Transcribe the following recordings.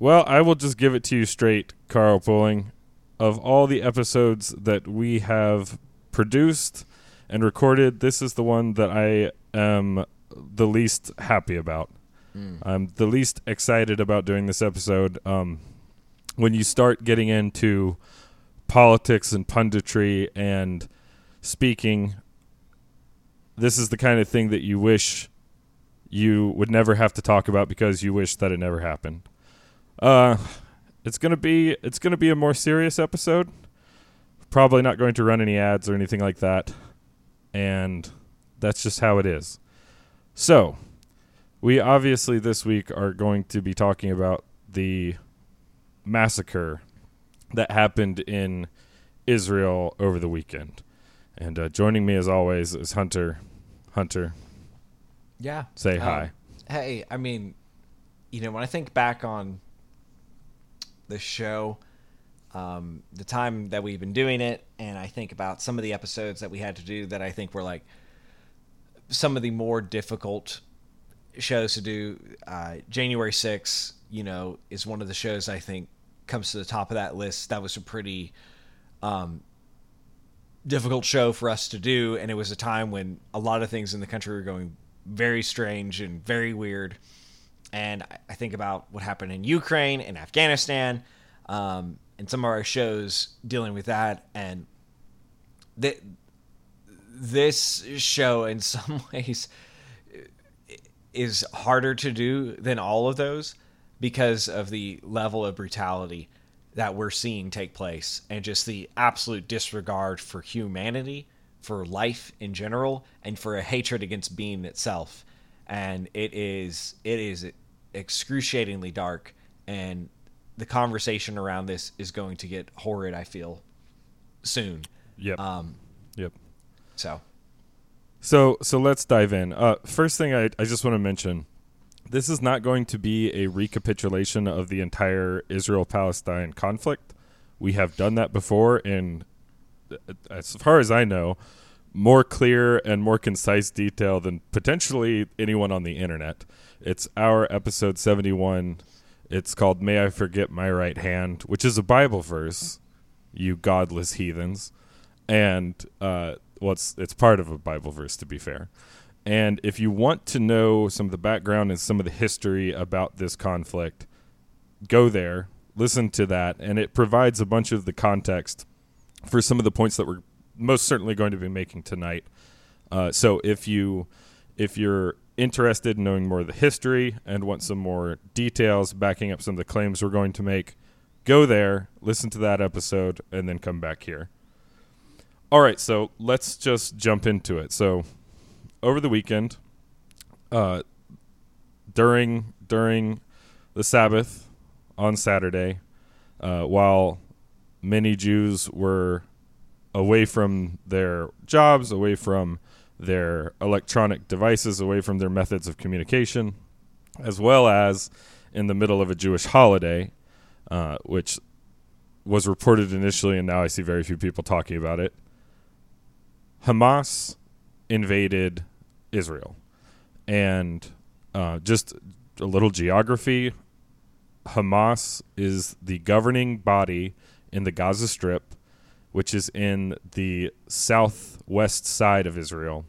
Well, I will just give it to you straight, Carl Pulling. Of all the episodes that we have produced and recorded, this is the one that I am the least happy about. I'm the least excited about doing this episode. Um, when you start getting into politics and punditry and speaking, this is the kind of thing that you wish you would never have to talk about because you wish that it never happened. Uh, it's gonna be it's gonna be a more serious episode. Probably not going to run any ads or anything like that, and that's just how it is. So, we obviously this week are going to be talking about the massacre that happened in Israel over the weekend. And uh, joining me as always is Hunter. Hunter, Yeah. say Um, hi. Hey, I mean, you know, when I think back on the show, um, the time that we've been doing it, and I think about some of the episodes that we had to do that I think were like some of the more difficult shows to do. Uh, January 6th, you know, is one of the shows I think comes to the top of that list. That was a pretty um, difficult show for us to do, and it was a time when a lot of things in the country were going very strange and very weird. And I- think about what happened in Ukraine and Afghanistan, um, and some of our shows dealing with that. And th- this show, in some ways, is harder to do than all of those because of the level of brutality that we're seeing take place and just the absolute disregard for humanity, for life in general, and for a hatred against being itself. And it is it is excruciatingly dark and the conversation around this is going to get horrid, I feel, soon. Yep. Um yep. so So so let's dive in. Uh, first thing I, I just want to mention, this is not going to be a recapitulation of the entire Israel Palestine conflict. We have done that before in, as far as I know, more clear and more concise detail than potentially anyone on the internet. It's our episode seventy one. It's called "May I Forget My Right Hand," which is a Bible verse. You godless heathens and uh, well, it's it's part of a Bible verse to be fair. And if you want to know some of the background and some of the history about this conflict, go there, listen to that, and it provides a bunch of the context for some of the points that we're most certainly going to be making tonight. Uh, so if you if you're interested in knowing more of the history and want some more details backing up some of the claims we're going to make, go there, listen to that episode, and then come back here. All right, so let's just jump into it. So, over the weekend, uh, during during the Sabbath on Saturday, uh, while many Jews were away from their jobs, away from their electronic devices, away from their methods of communication, as well as in the middle of a Jewish holiday, uh, which was reported initially, and now I see very few people talking about it. Hamas invaded Israel. And uh, just a little geography Hamas is the governing body in the Gaza Strip, which is in the southwest side of Israel.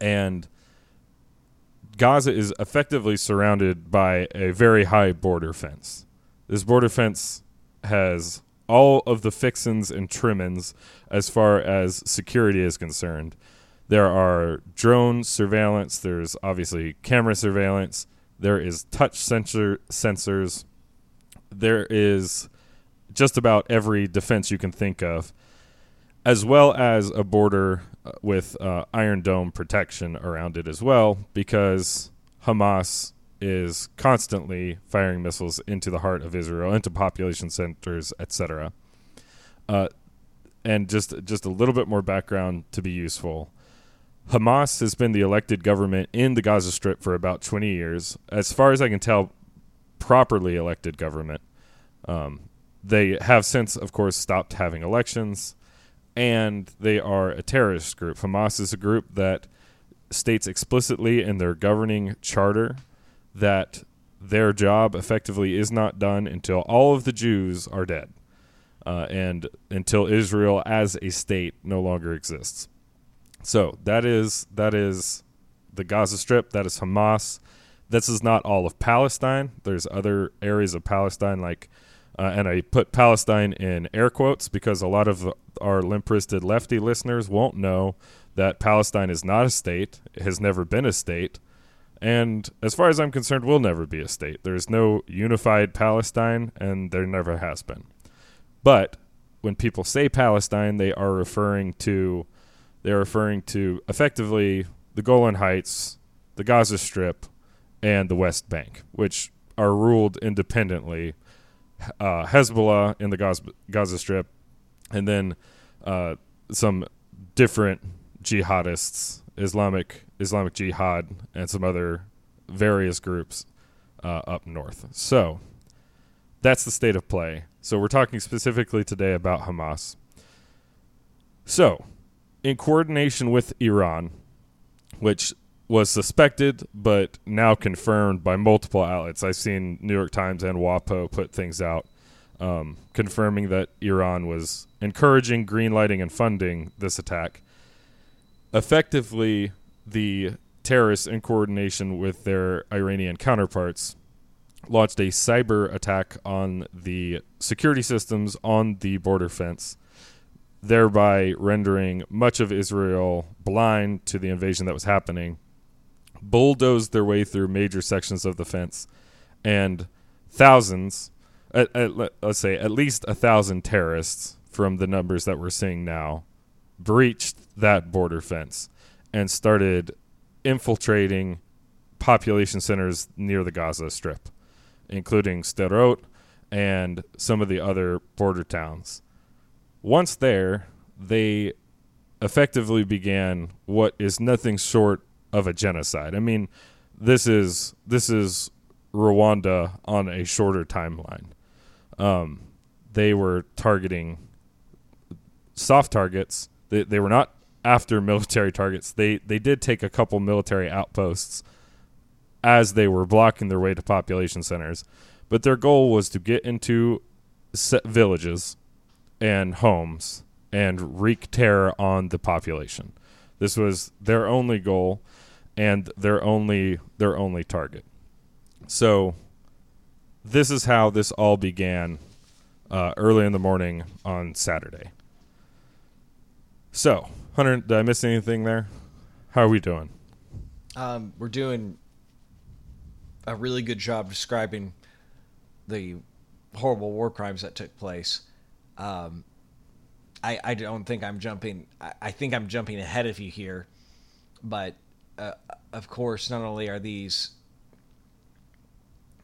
And Gaza is effectively surrounded by a very high border fence. This border fence has all of the fixins and trimmings as far as security is concerned. There are drone surveillance, there's obviously camera surveillance, there is touch sensor sensors, there is just about every defense you can think of, as well as a border uh, with uh, Iron Dome protection around it as well, because Hamas is constantly firing missiles into the heart of Israel, into population centers, etc. Uh, and just just a little bit more background to be useful. Hamas has been the elected government in the Gaza Strip for about 20 years. As far as I can tell, properly elected government. Um, they have since, of course, stopped having elections, and they are a terrorist group. Hamas is a group that states explicitly in their governing charter that their job effectively is not done until all of the Jews are dead, uh, and until Israel as a state no longer exists. So that is that is the Gaza Strip. That is Hamas. This is not all of Palestine. There's other areas of Palestine like. Uh, and I put Palestine in air quotes because a lot of our limp wristed lefty listeners won't know that Palestine is not a state, has never been a state, and as far as I'm concerned, will never be a state. There's no unified Palestine, and there never has been. But when people say Palestine, they are referring to they're referring to effectively the Golan Heights, the Gaza Strip, and the West Bank, which are ruled independently. Uh, Hezbollah in the Gaza, Gaza Strip, and then uh, some different jihadists, Islamic Islamic Jihad, and some other various groups uh, up north. So that's the state of play. So we're talking specifically today about Hamas. So, in coordination with Iran, which was suspected but now confirmed by multiple outlets. I've seen New York Times and WAPO put things out um, confirming that Iran was encouraging, greenlighting, and funding this attack effectively the terrorists in coordination with their Iranian counterparts launched a cyber attack on the security systems on the border fence thereby rendering much of Israel blind to the invasion that was happening bulldozed their way through major sections of the fence and thousands at, at, let's say at least a thousand terrorists from the numbers that we're seeing now breached that border fence and started infiltrating population centers near the Gaza Strip, including Sderot and some of the other border towns. Once there, they effectively began what is nothing short of a genocide. I mean, this is this is Rwanda on a shorter timeline. Um, they were targeting soft targets they, they were not after military targets. They they did take a couple military outposts as they were blocking their way to population centers, but their goal was to get into villages and homes and wreak terror on the population. This was their only goal and their only their only target. So this is how this all began uh, early in the morning on Saturday. So, Hunter, did I miss anything there? How are we doing? Um, we're doing a really good job describing the horrible war crimes that took place. Um, I, I don't think I'm jumping. I, I, think I'm jumping ahead of you here, but uh, of course, not only are these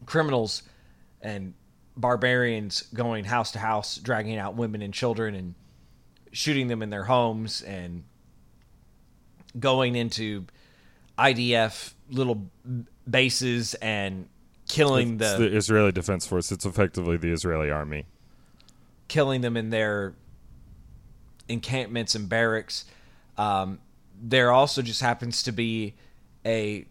criminals and barbarians going house to house, dragging out women and children and shooting them in their homes and going into IDF little bases and killing the, the Israeli Defense Force. It's effectively the Israeli army. Killing them in their encampments and barracks. Um, there also just happens to be a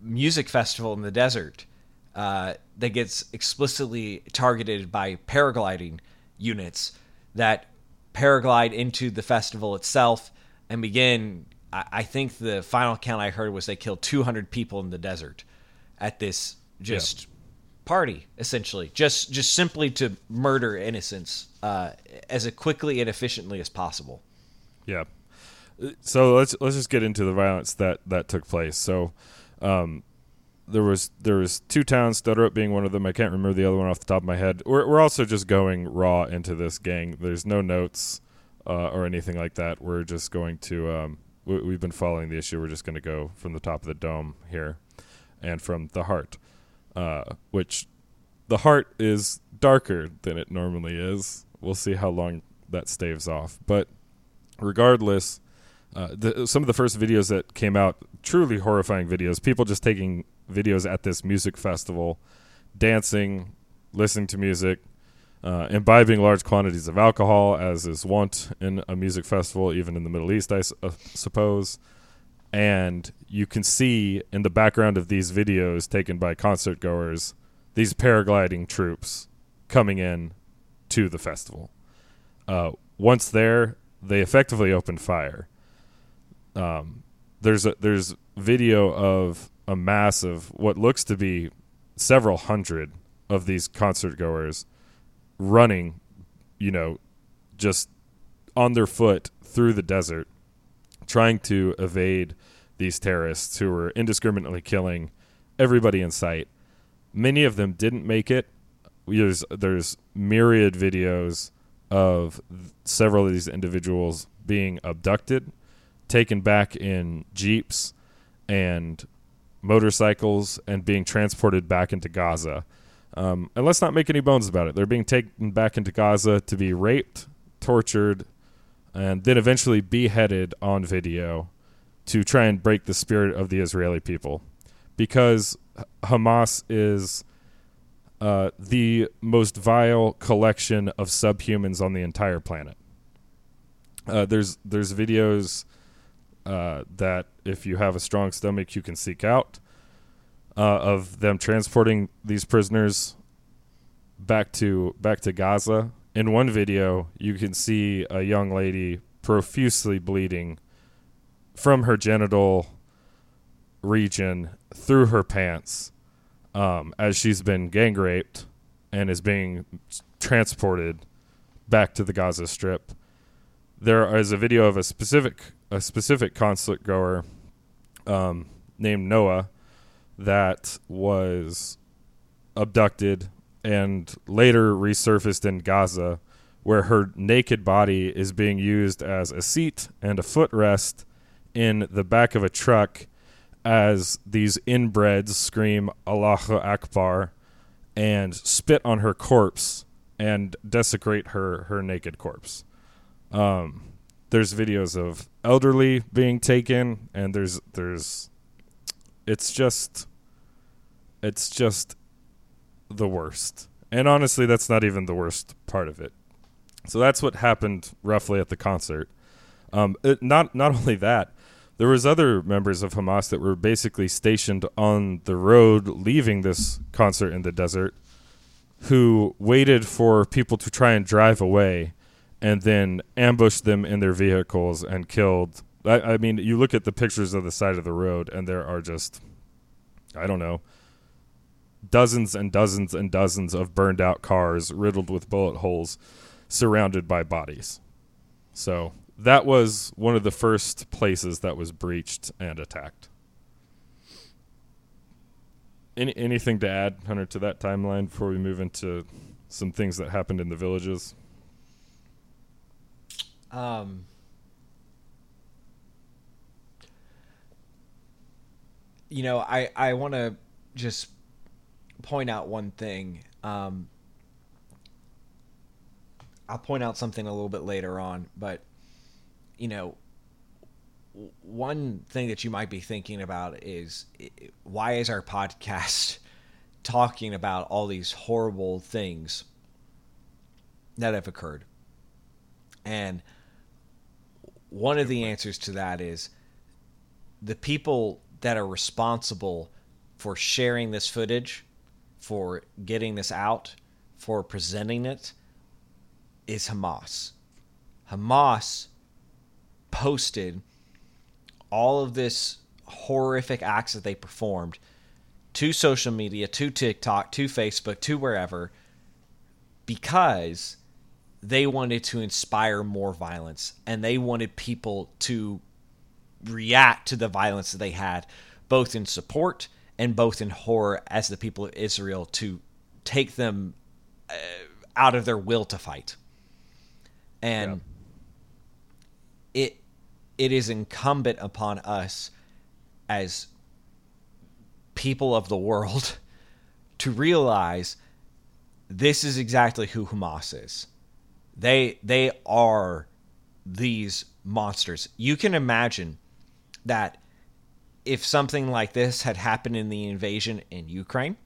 music festival in the desert uh, that gets explicitly targeted by paragliding units that paraglide into the festival itself and begin. I, I think the final count I heard was they killed 200 people in the desert at this just yep. party, essentially, just just simply to murder innocents uh, as quickly and efficiently as possible. Yeah. So let's let's just get into the violence that that took place. So. Um, there was there was two towns, Sderot being one of them. I can't remember the other one off the top of my head. We're we're also just going raw into this gang. There's no notes uh, or anything like that. We're just going to um, we, we've been following the issue. We're just going to go from the top of the dome here, and from the heart, uh, which the heart is darker than it normally is. We'll see how long that staves off, but regardless. Uh, the, some of the first videos that came out, truly horrifying videos. People just taking videos at this music festival, dancing, listening to music, uh, imbibing large quantities of alcohol, as is wont in a music festival, even in the Middle East, I uh, suppose. And you can see in the background of these videos taken by concert goers these paragliding troops coming in to the festival. Uh, once there, they effectively opened fire. Um, there's a there's video of a mass of what looks to be several hundred of these concert goers running, you know, just on their foot through the desert, trying to evade these terrorists who were indiscriminately killing everybody in sight. Many of them didn't make it. There's there's myriad videos of several of these individuals being abducted, taken back in jeeps and motorcycles, and being transported back into Gaza. Um, and let's not make any bones about it. They're being taken back into Gaza to be raped, tortured, and then eventually beheaded on video to try and break the spirit of the Israeli people. Because Hamas is uh, the most vile collection of subhumans on the entire planet. Uh, there's there's videos uh, that if you have a strong stomach you can seek out uh, of them transporting these prisoners back to back to Gaza. In one video, you can see a young lady profusely bleeding from her genital region through her pants um, as she's been gang raped and is being transported back to the Gaza Strip. There is a video of a specific a specific concert goer um, named Noah that was abducted and later resurfaced in Gaza, where her naked body is being used as a seat and a footrest in the back of a truck as these inbreds scream Allahu Akbar and spit on her corpse and desecrate her her naked corpse. Um, there's videos of elderly being taken, and there's there's it's just it's just the worst. And honestly, that's not even the worst part of it. So that's what happened roughly at the concert. Um, it, not not only that, there was other members of Hamas that were basically stationed on the road leaving this concert in the desert who waited for people to try and drive away and then ambushed them in their vehicles and killed I, I mean you look at the pictures of the side of the road and there are just I don't know dozens and dozens and dozens of burned out cars riddled with bullet holes surrounded by bodies. So that was one of the first places that was breached and attacked. Any, anything to add, Hunter, to that timeline before we move into some things that happened in the villages? Um, you know, I, I want to just point out one thing. Um, I'll point out something a little bit later on, but you know, one thing that you might be thinking about is why is our podcast talking about all these horrible things that have occurred? And one of the answers to that is the people that are responsible for sharing this footage, for getting this out, for presenting it is Hamas. Hamas posted all of this horrific acts that they performed to social media, to TikTok, to Facebook, to wherever because they wanted to inspire more violence and they wanted people to react to the violence that they had both in support and both in horror as the people of Israel to take them uh, out of their will to fight and yeah. it it is incumbent upon us as people of the world to realize this is exactly who Hamas is. They they are these monsters. You can imagine that if something like this had happened in the invasion in Ukraine,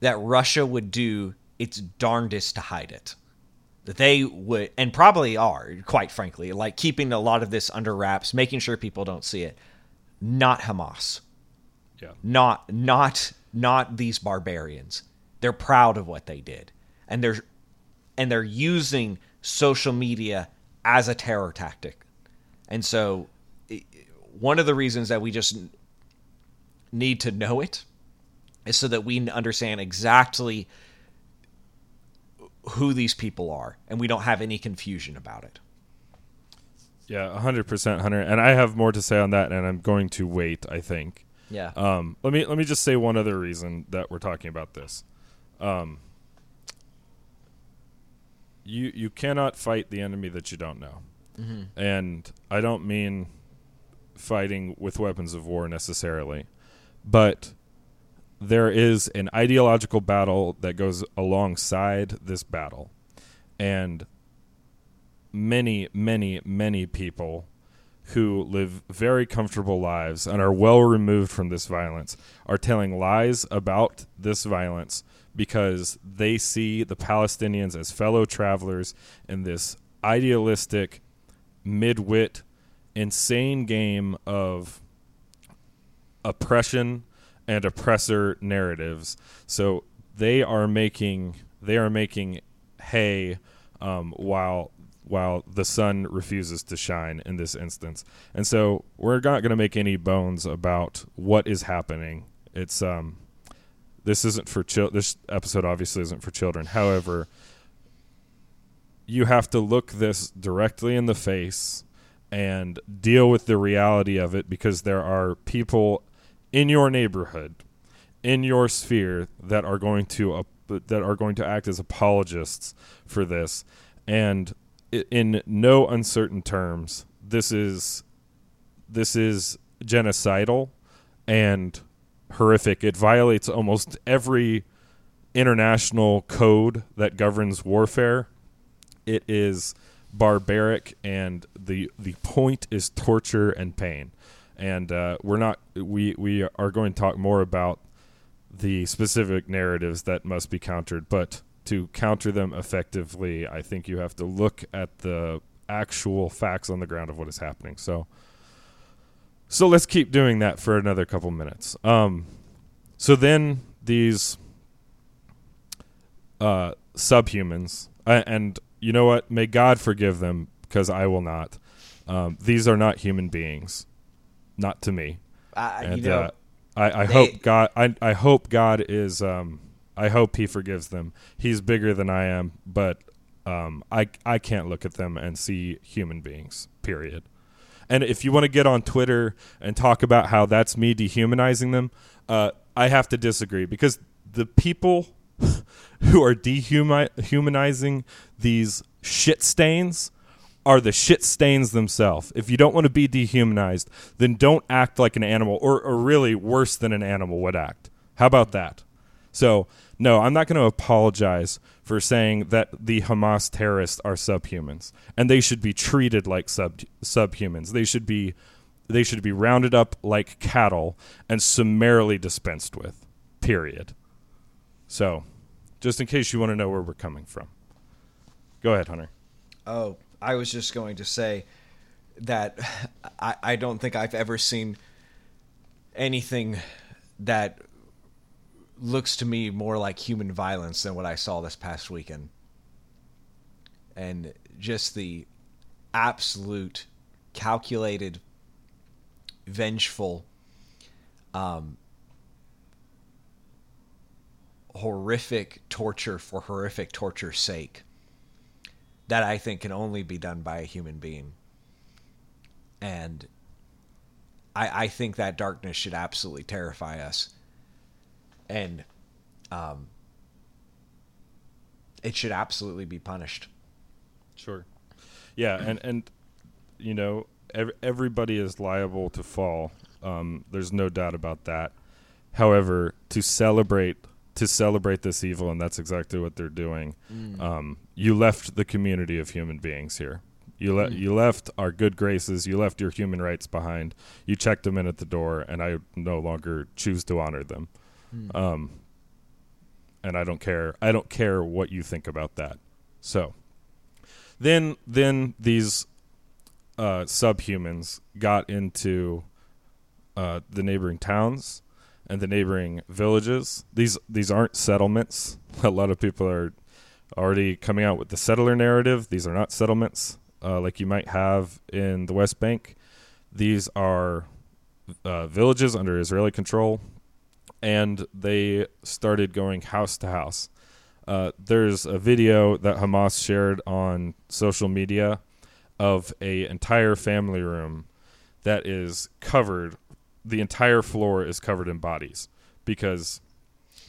that Russia would do its darndest to hide it that they would and probably are quite frankly like keeping a lot of this under wraps making sure people don't see it not hamas yeah not not not these barbarians. They're proud of what they did. And they're and they're using social media as a terror tactic. And so one of the reasons that we just need to know it is so that we understand exactly who these people are and we don't have any confusion about it. Yeah, hundred percent, Hunter. And I have more to say on that, and I'm going to wait. I think. Yeah. Um, let me let me just say one other reason that we're talking about this. Um, you you cannot fight the enemy that you don't know, mm-hmm. and I don't mean fighting with weapons of war necessarily, but there is an ideological battle that goes alongside this battle, and many many many people who live very comfortable lives and are well removed from this violence are telling lies about this violence because they see the Palestinians as fellow travelers in this idealistic, mid-wit, insane game of oppression and oppressor narratives. So they are making they are making hay um, while while the sun refuses to shine in this instance. And so we're not going to make any bones about what is happening. It's um this isn't for chil- this episode obviously isn't for children. However, you have to look this directly in the face and deal with the reality of it because there are people in your neighborhood in your sphere that are going to uh, that are going to act as apologists for this and in no uncertain terms this is this is genocidal and horrific. It violates almost every international code that governs warfare. It is barbaric and the the point is torture and pain. And uh, we're not we we are going to talk more about the specific narratives that must be countered but to counter them effectively i think you have to look at the actual facts on the ground of what is happening. So so let's keep doing that for another couple minutes. Um so then these uh subhumans uh, and you know what? May god forgive them because i will not. Um, these are not human beings. Not to me. I, and you know, uh, I, I they- hope God I, I hope God is um I hope he forgives them. He's bigger than I am, but um I I can't look at them and see human beings. Period. And if you want to get on Twitter and talk about how that's me dehumanizing them, uh, I have to disagree because the people who are dehumanizing these shit stains are the shit stains themselves. If you don't want to be dehumanized, then don't act like an animal, or, or really worse than an animal would act. How about that? So, no, I'm not going to apologize for saying that the Hamas terrorists are subhumans, and they should be treated like sub subhumans. They should be they should be rounded up like cattle and summarily dispensed with. Period. So, just in case you want to know where we're coming from, go ahead, Hunter. Oh, I was just going to say that I, I don't think I've ever seen anything that looks to me more like human violence than what I saw this past weekend. And just the absolute calculated, vengeful, um, horrific torture for horrific torture's sake that I think can only be done by a human being. And I, I think that darkness should absolutely terrify us. And um, it should absolutely be punished. Sure. Yeah, and and you know ev- everybody is liable to fall. Um, there's no doubt about that. However, to celebrate to celebrate this evil, and that's exactly what they're doing. Um, you left the community of human beings here. You le- you left our good graces. You left your human rights behind. You checked them in at the door, and I no longer choose to honor them. Um, and I don't care. I don't care what you think about that. So then then these uh, subhumans got into uh, the neighboring towns and the neighboring villages. These these aren't settlements. A lot of people are already coming out with the settler narrative. These are not settlements uh, like you might have in the West Bank. These are uh, villages under Israeli control, and they started going house to house. Uh, there's a video that Hamas shared on social media of a entire family room that is covered. The entire floor is covered in bodies because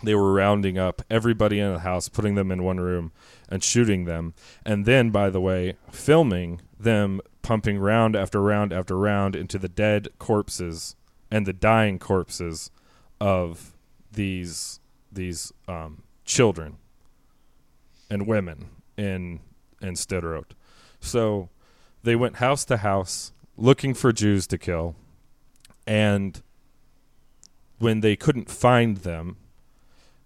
they were rounding up everybody in the house, putting them in one room, and shooting them. And then, by the way, filming them pumping round after round after round into the dead corpses and the dying corpses of these these um, children and women in in Sderot. So they went house to house looking for Jews to kill, and when they couldn't find them,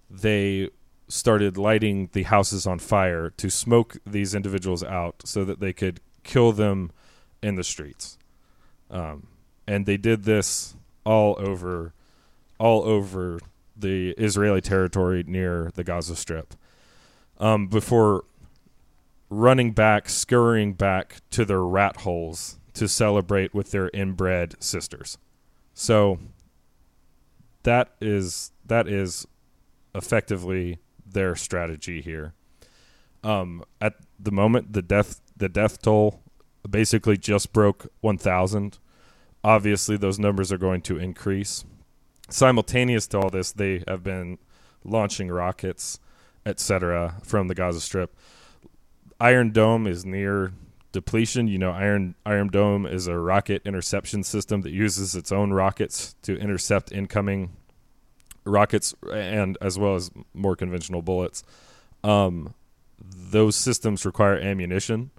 they started lighting the houses on fire to smoke these individuals out so that they could kill them in the streets. Um, and they did this all over, all over the Israeli territory near the Gaza Strip um, before running back, scurrying back to their rat holes to celebrate with their inbred sisters. So that is that is effectively their strategy here. Um, at the moment, the death the death toll basically just broke 1,000. Obviously, those numbers are going to increase. Simultaneous to all this, they have been launching rockets, etc., from the Gaza Strip. Iron Dome is near depletion. You know, Iron Iron Dome is a rocket interception system that uses its own rockets to intercept incoming rockets and as well as more conventional bullets. Um, those systems require ammunition,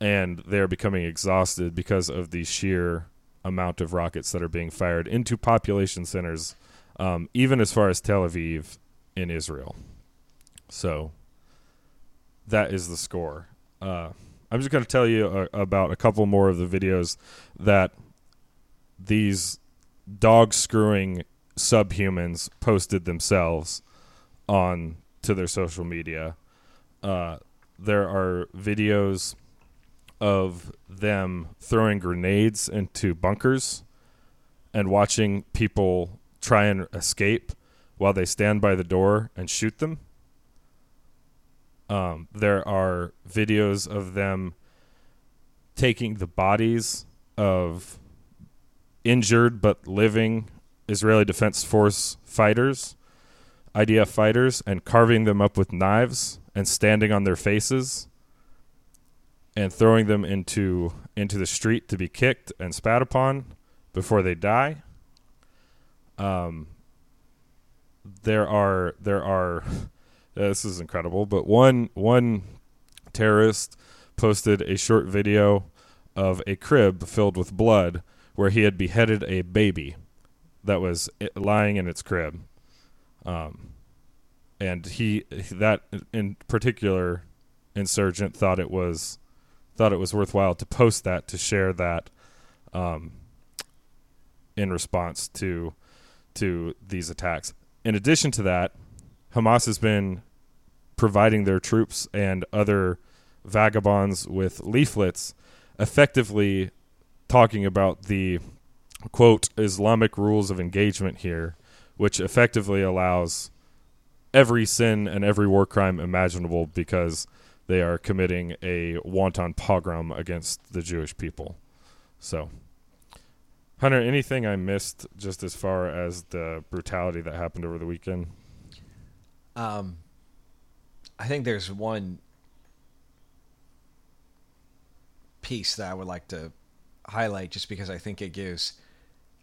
and they're becoming exhausted because of the sheer amount of rockets that are being fired into population centers, um, even as far as Tel Aviv in Israel. So that is the score. Uh, I'm just going to tell you uh, about a couple more of the videos that these dog screwing subhumans posted themselves on to their social media. Uh, there are videos of them throwing grenades into bunkers and watching people try and escape while they stand by the door and shoot them. Um, there are videos of them taking the bodies of injured but living Israeli Defense Force fighters, IDF fighters, and carving them up with knives and standing on their faces and throwing them into into the street to be kicked and spat upon before they die. Um, there are there are this is incredible, but one one terrorist posted a short video of a crib filled with blood where he had beheaded a baby that was lying in its crib. Um, and he that in particular insurgent thought it was thought it was worthwhile to post that to share that um, in response to to these attacks. In addition to that, Hamas has been providing their troops and other vagabonds with leaflets effectively talking about the quote Islamic rules of engagement here, which effectively allows every sin and every war crime imaginable because they are committing a wanton pogrom against the Jewish people. So, Hunter, anything I missed just as far as the brutality that happened over the weekend? Um, I think there's one piece that I would like to highlight just because I think it gives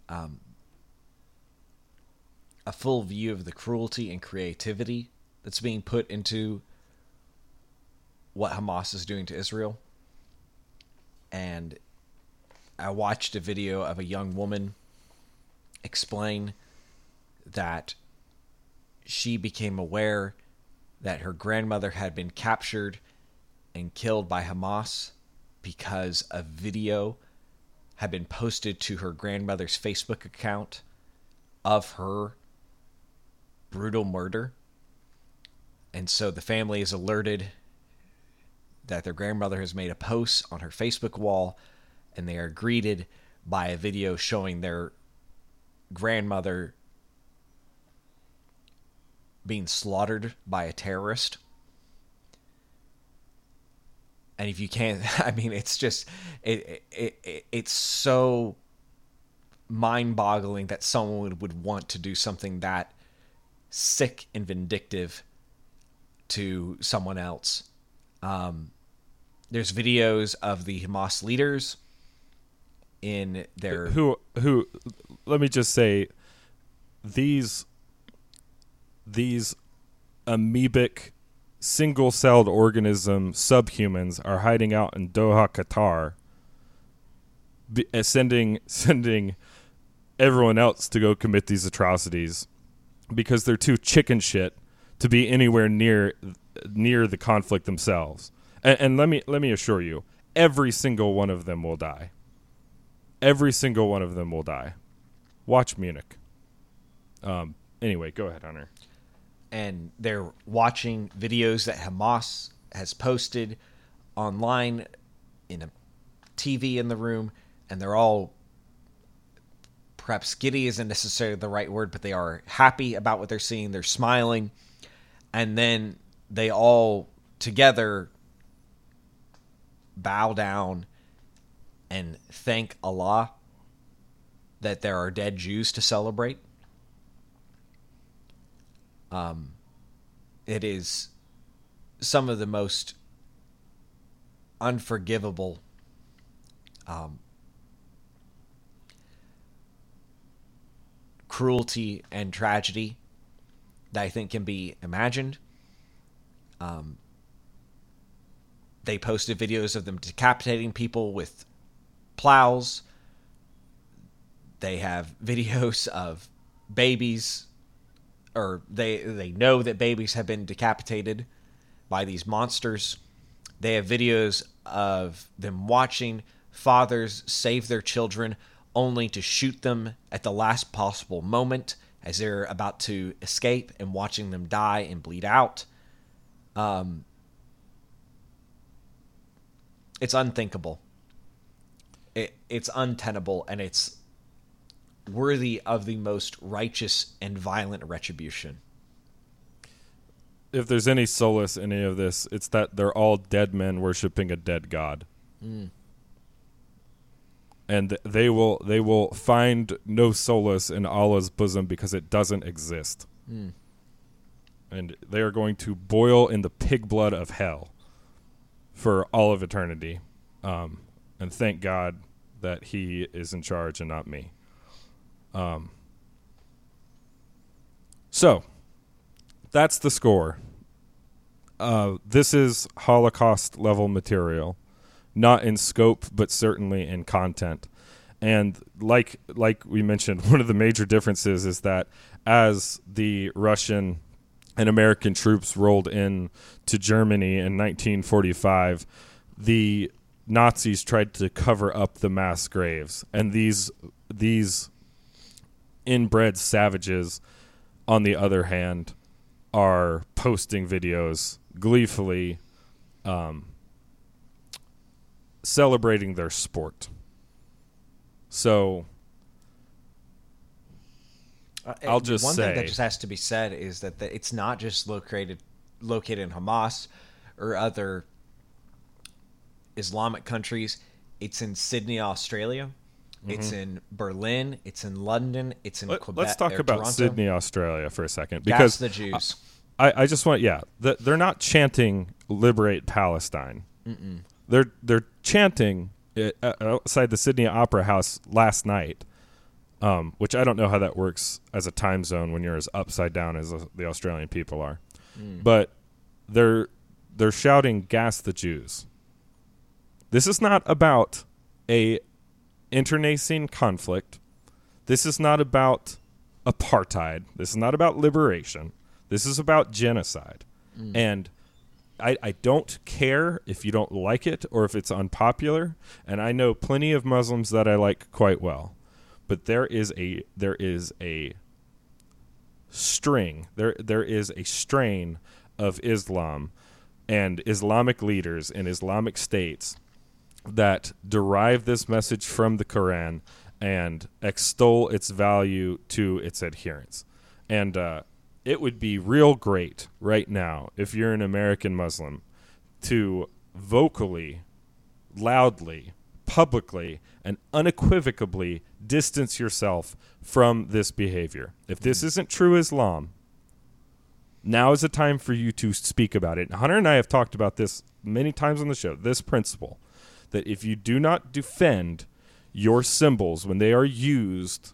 um, a full view of the cruelty and creativity that's being put into what Hamas is doing to Israel. And I watched a video of a young woman explain that she became aware that her grandmother had been captured and killed by Hamas because a video had been posted to her grandmother's Facebook account of her brutal murder. And so the family is alerted that their grandmother has made a post on her Facebook wall, and they are greeted by a video showing their grandmother being slaughtered by a terrorist. And if you can't, I mean, it's just it, it, it it's so mind-boggling that someone would would want to do something that sick and vindictive to someone else. Um, there's videos of the Hamas leaders in their who who let me just say these these amoebic single-celled organism subhumans are hiding out in Doha, Qatar, uh, sending sending everyone else to go commit these atrocities because they're too chicken shit to be anywhere near near the conflict themselves. And, and let me let me assure you, every single one of them will die. Every single one of them will die. Watch Munich. Um. Anyway, go ahead, Hunter. and they're watching videos that Hamas has posted online in a TV in the room, and they're all perhaps giddy isn't necessarily the right word, but they are happy about what they're seeing. They're smiling, and then they all together bow down and thank Allah that there are dead Jews to celebrate. Um, it is some of the most unforgivable um, cruelty and tragedy that I think can be imagined. Um, they posted videos of them decapitating people with plows. They have videos of babies or they they know that babies have been decapitated by these monsters. They have videos of them watching fathers save their children only to shoot them at the last possible moment as they're about to escape and watching them die and bleed out. Um, it's unthinkable. It, it's untenable and it's worthy of the most righteous and violent retribution. If there's any solace in any of this, it's that they're all dead men worshiping a dead god. Hmm. And they will they will find no solace in Allah's bosom because it doesn't exist. Hmm. And they are going to boil in the pig blood of hell for all of eternity. Um, and thank God that He is in charge and not me. Um, so that's the score. Uh, this is Holocaust level material, not in scope, but certainly in content. And like like we mentioned, one of the major differences is that as the Russian and American troops rolled in to Germany in 1945, the Nazis tried to cover up the mass graves, and these these inbred savages, on the other hand, are posting videos gleefully um, celebrating their sport. So Uh, I'll and just one say- thing that just has to be said is that the, it's not just located located in Hamas or other Islamic countries. It's in Sydney, Australia. It's mm-hmm. in Berlin. It's in London. It's in Quebec. Let's talk about Toronto. Sydney, Australia, for a second, because the Jews. I, I just want yeah the, they're not chanting liberate Palestine. They're they're chanting it, uh, outside the Sydney Opera House last night, um, which I don't know how that works as a time zone when you're as upside down as the Australian people are, but they're they're shouting gas the Jews. This is not about a internecine conflict. This is not about apartheid. This is not about liberation. This is about genocide. And I, I don't care if you don't like it or if it's unpopular. And I know plenty of Muslims that I like quite well. But there is a there is a string. There there is a strain of Islam and Islamic leaders in Islamic states that derive this message from the Quran and extol its value to its adherents. And uh, it would be real great right now if you're an American Muslim to vocally, loudly, publicly, and unequivocally distance yourself from this behavior. If this mm-hmm. isn't true Islam, now is the time for you to speak about it. Hunter and I have talked about this many times on the show. This principle that if you do not defend your symbols when they are used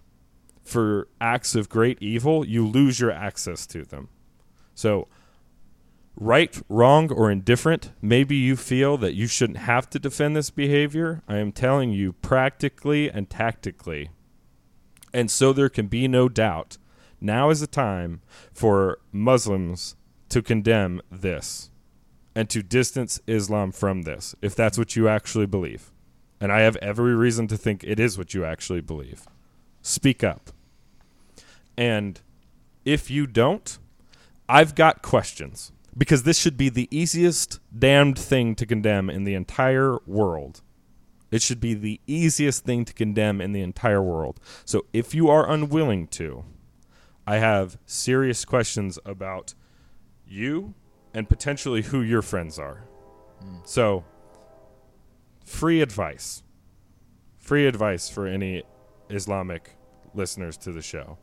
for acts of great evil, you lose your access to them. So, right, wrong, or indifferent, maybe you feel that you shouldn't have to defend this behavior. I am telling you practically and tactically. And so there can be no doubt. Now is the time for Muslims to condemn this and to distance Islam from this, if that's what you actually believe. And I have every reason to think it is what you actually believe. Speak up. And if you don't, I've got questions because this should be the easiest damned thing to condemn in the entire world. It should be the easiest thing to condemn in the entire world. So if you are unwilling to, I have serious questions about you and potentially who your friends are. Mm. So, free advice. Free advice for any Islamic listeners to the show.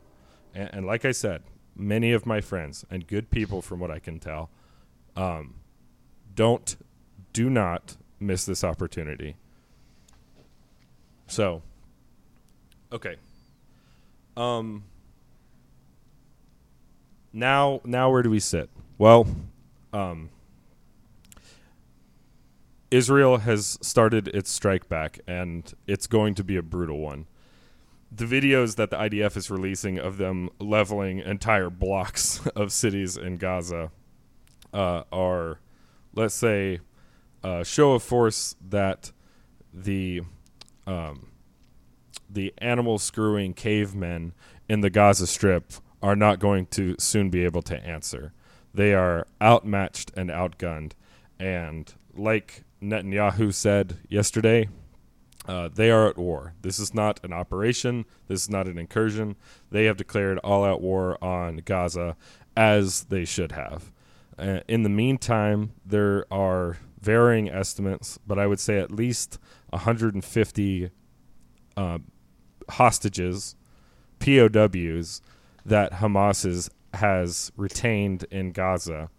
And, and, like I said, many of my friends and good people, from what I can tell, um, don't, do not miss this opportunity. So, okay. Um, now, now where do we sit? Well, um, Israel has started its strike back, and it's going to be a brutal one. The videos that the IDF is releasing of them leveling entire blocks of cities in Gaza uh, are, let's say, a show of force that the um, the animal screwing cavemen in the Gaza Strip are not going to soon be able to answer. They are outmatched and outgunned. And like Netanyahu said yesterday, uh, they are at war. This is not an operation. This is not an incursion. They have declared all out war on Gaza as they should have. Uh, in the meantime, there are varying estimates, but I would say at least 150 uh, hostages, POWs, that Hamas is has retained in Gaza,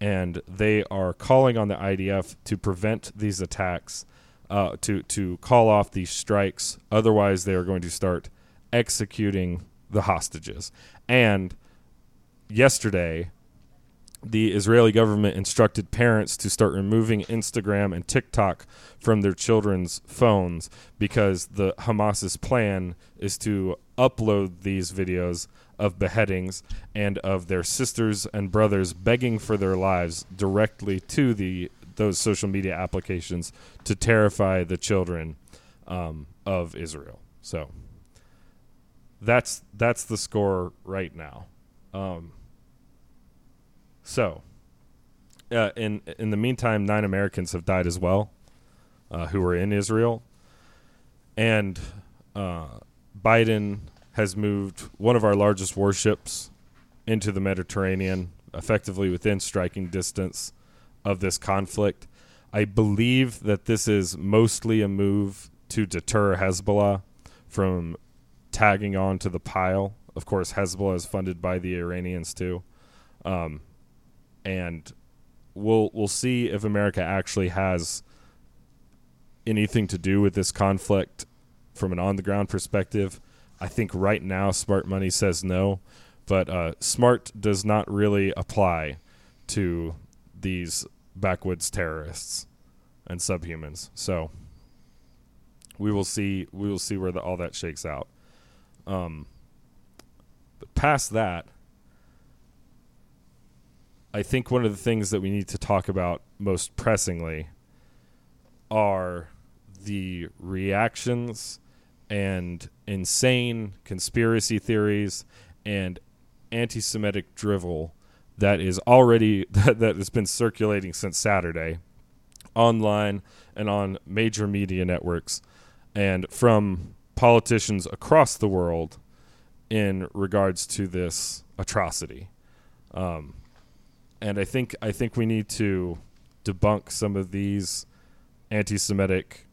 and they are calling on the IDF to prevent these attacks, uh, to to call off these strikes. Otherwise, they are going to start executing the hostages. And yesterday, the Israeli government instructed parents to start removing Instagram and TikTok from their children's phones because the Hamas's plan is to upload these videos of beheadings and of their sisters and brothers begging for their lives directly to the those social media applications to terrify the children um, of Israel. So that's that's the score right now. Um, so uh, in in the meantime, nine Americans have died as well, uh, who were in Israel, and uh, Biden has moved one of our largest warships into the Mediterranean, effectively within striking distance of this conflict. I believe that this is mostly a move to deter Hezbollah from tagging on to the pile. Of course, Hezbollah is funded by the Iranians too, um, and we'll we'll see if America actually has anything to do with this conflict from an on the ground perspective. I think right now smart money says no, but uh, smart does not really apply to these backwoods terrorists and subhumans. So we will see. We will see where the, all that shakes out. Um, but past that, I think one of the things that we need to talk about most pressingly are the reactions and insane conspiracy theories and anti-Semitic drivel that is already that, that has been circulating since Saturday online and on major media networks and from politicians across the world in regards to this atrocity. Um, and I think I think we need to debunk some of these anti-Semitic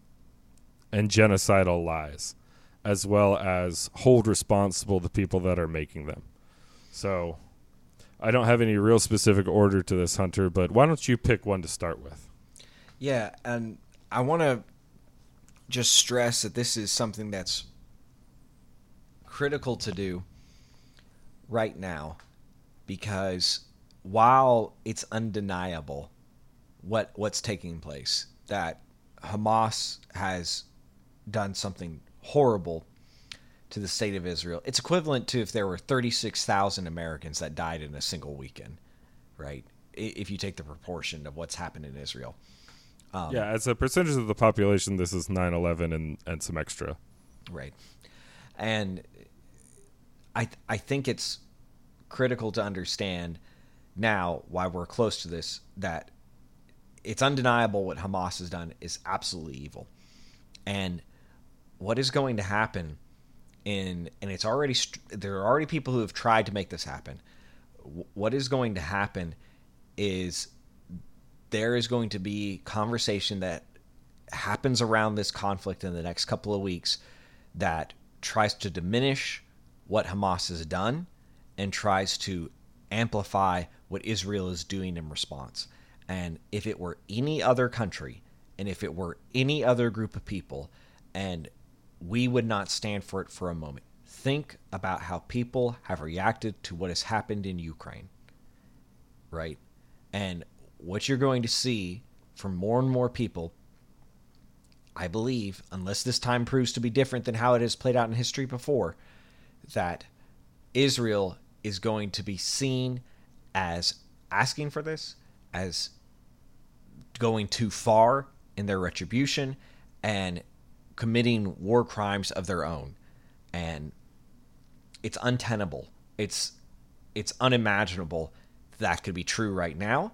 and genocidal lies, as well as hold responsible the people that are making them. So, I don't have any real specific order to this, Hunter. But why don't you pick one to start with? Yeah, and I want to just stress that this is something that's critical to do right now because while it's undeniable what what's taking place that Hamas has done something horrible to the state of Israel. It's equivalent to if there were 36,000 Americans that died in a single weekend, right? If you take the proportion of what's happened in Israel. Um, yeah, as a percentage of the population, this is 9 11 and, and some extra. Right. And I, I think it's critical to understand now why we're close to this that it's undeniable what Hamas has done is absolutely evil. And what is going to happen in and it's already there are already people who have tried to make this happen. What is going to happen is there is going to be conversation that happens around this conflict in the next couple of weeks that tries to diminish what Hamas has done and tries to amplify what Israel is doing in response. And if it were any other country, and if it were any other group of people, and we would not stand for it for a moment. Think about how people have reacted to what has happened in Ukraine. Right? And what you're going to see from more and more people, I believe, unless this time proves to be different than how it has played out in history before, that Israel is going to be seen as asking for this, as going too far in their retribution, and committing war crimes of their own. And it's untenable. It's it's unimaginable that could be true right now.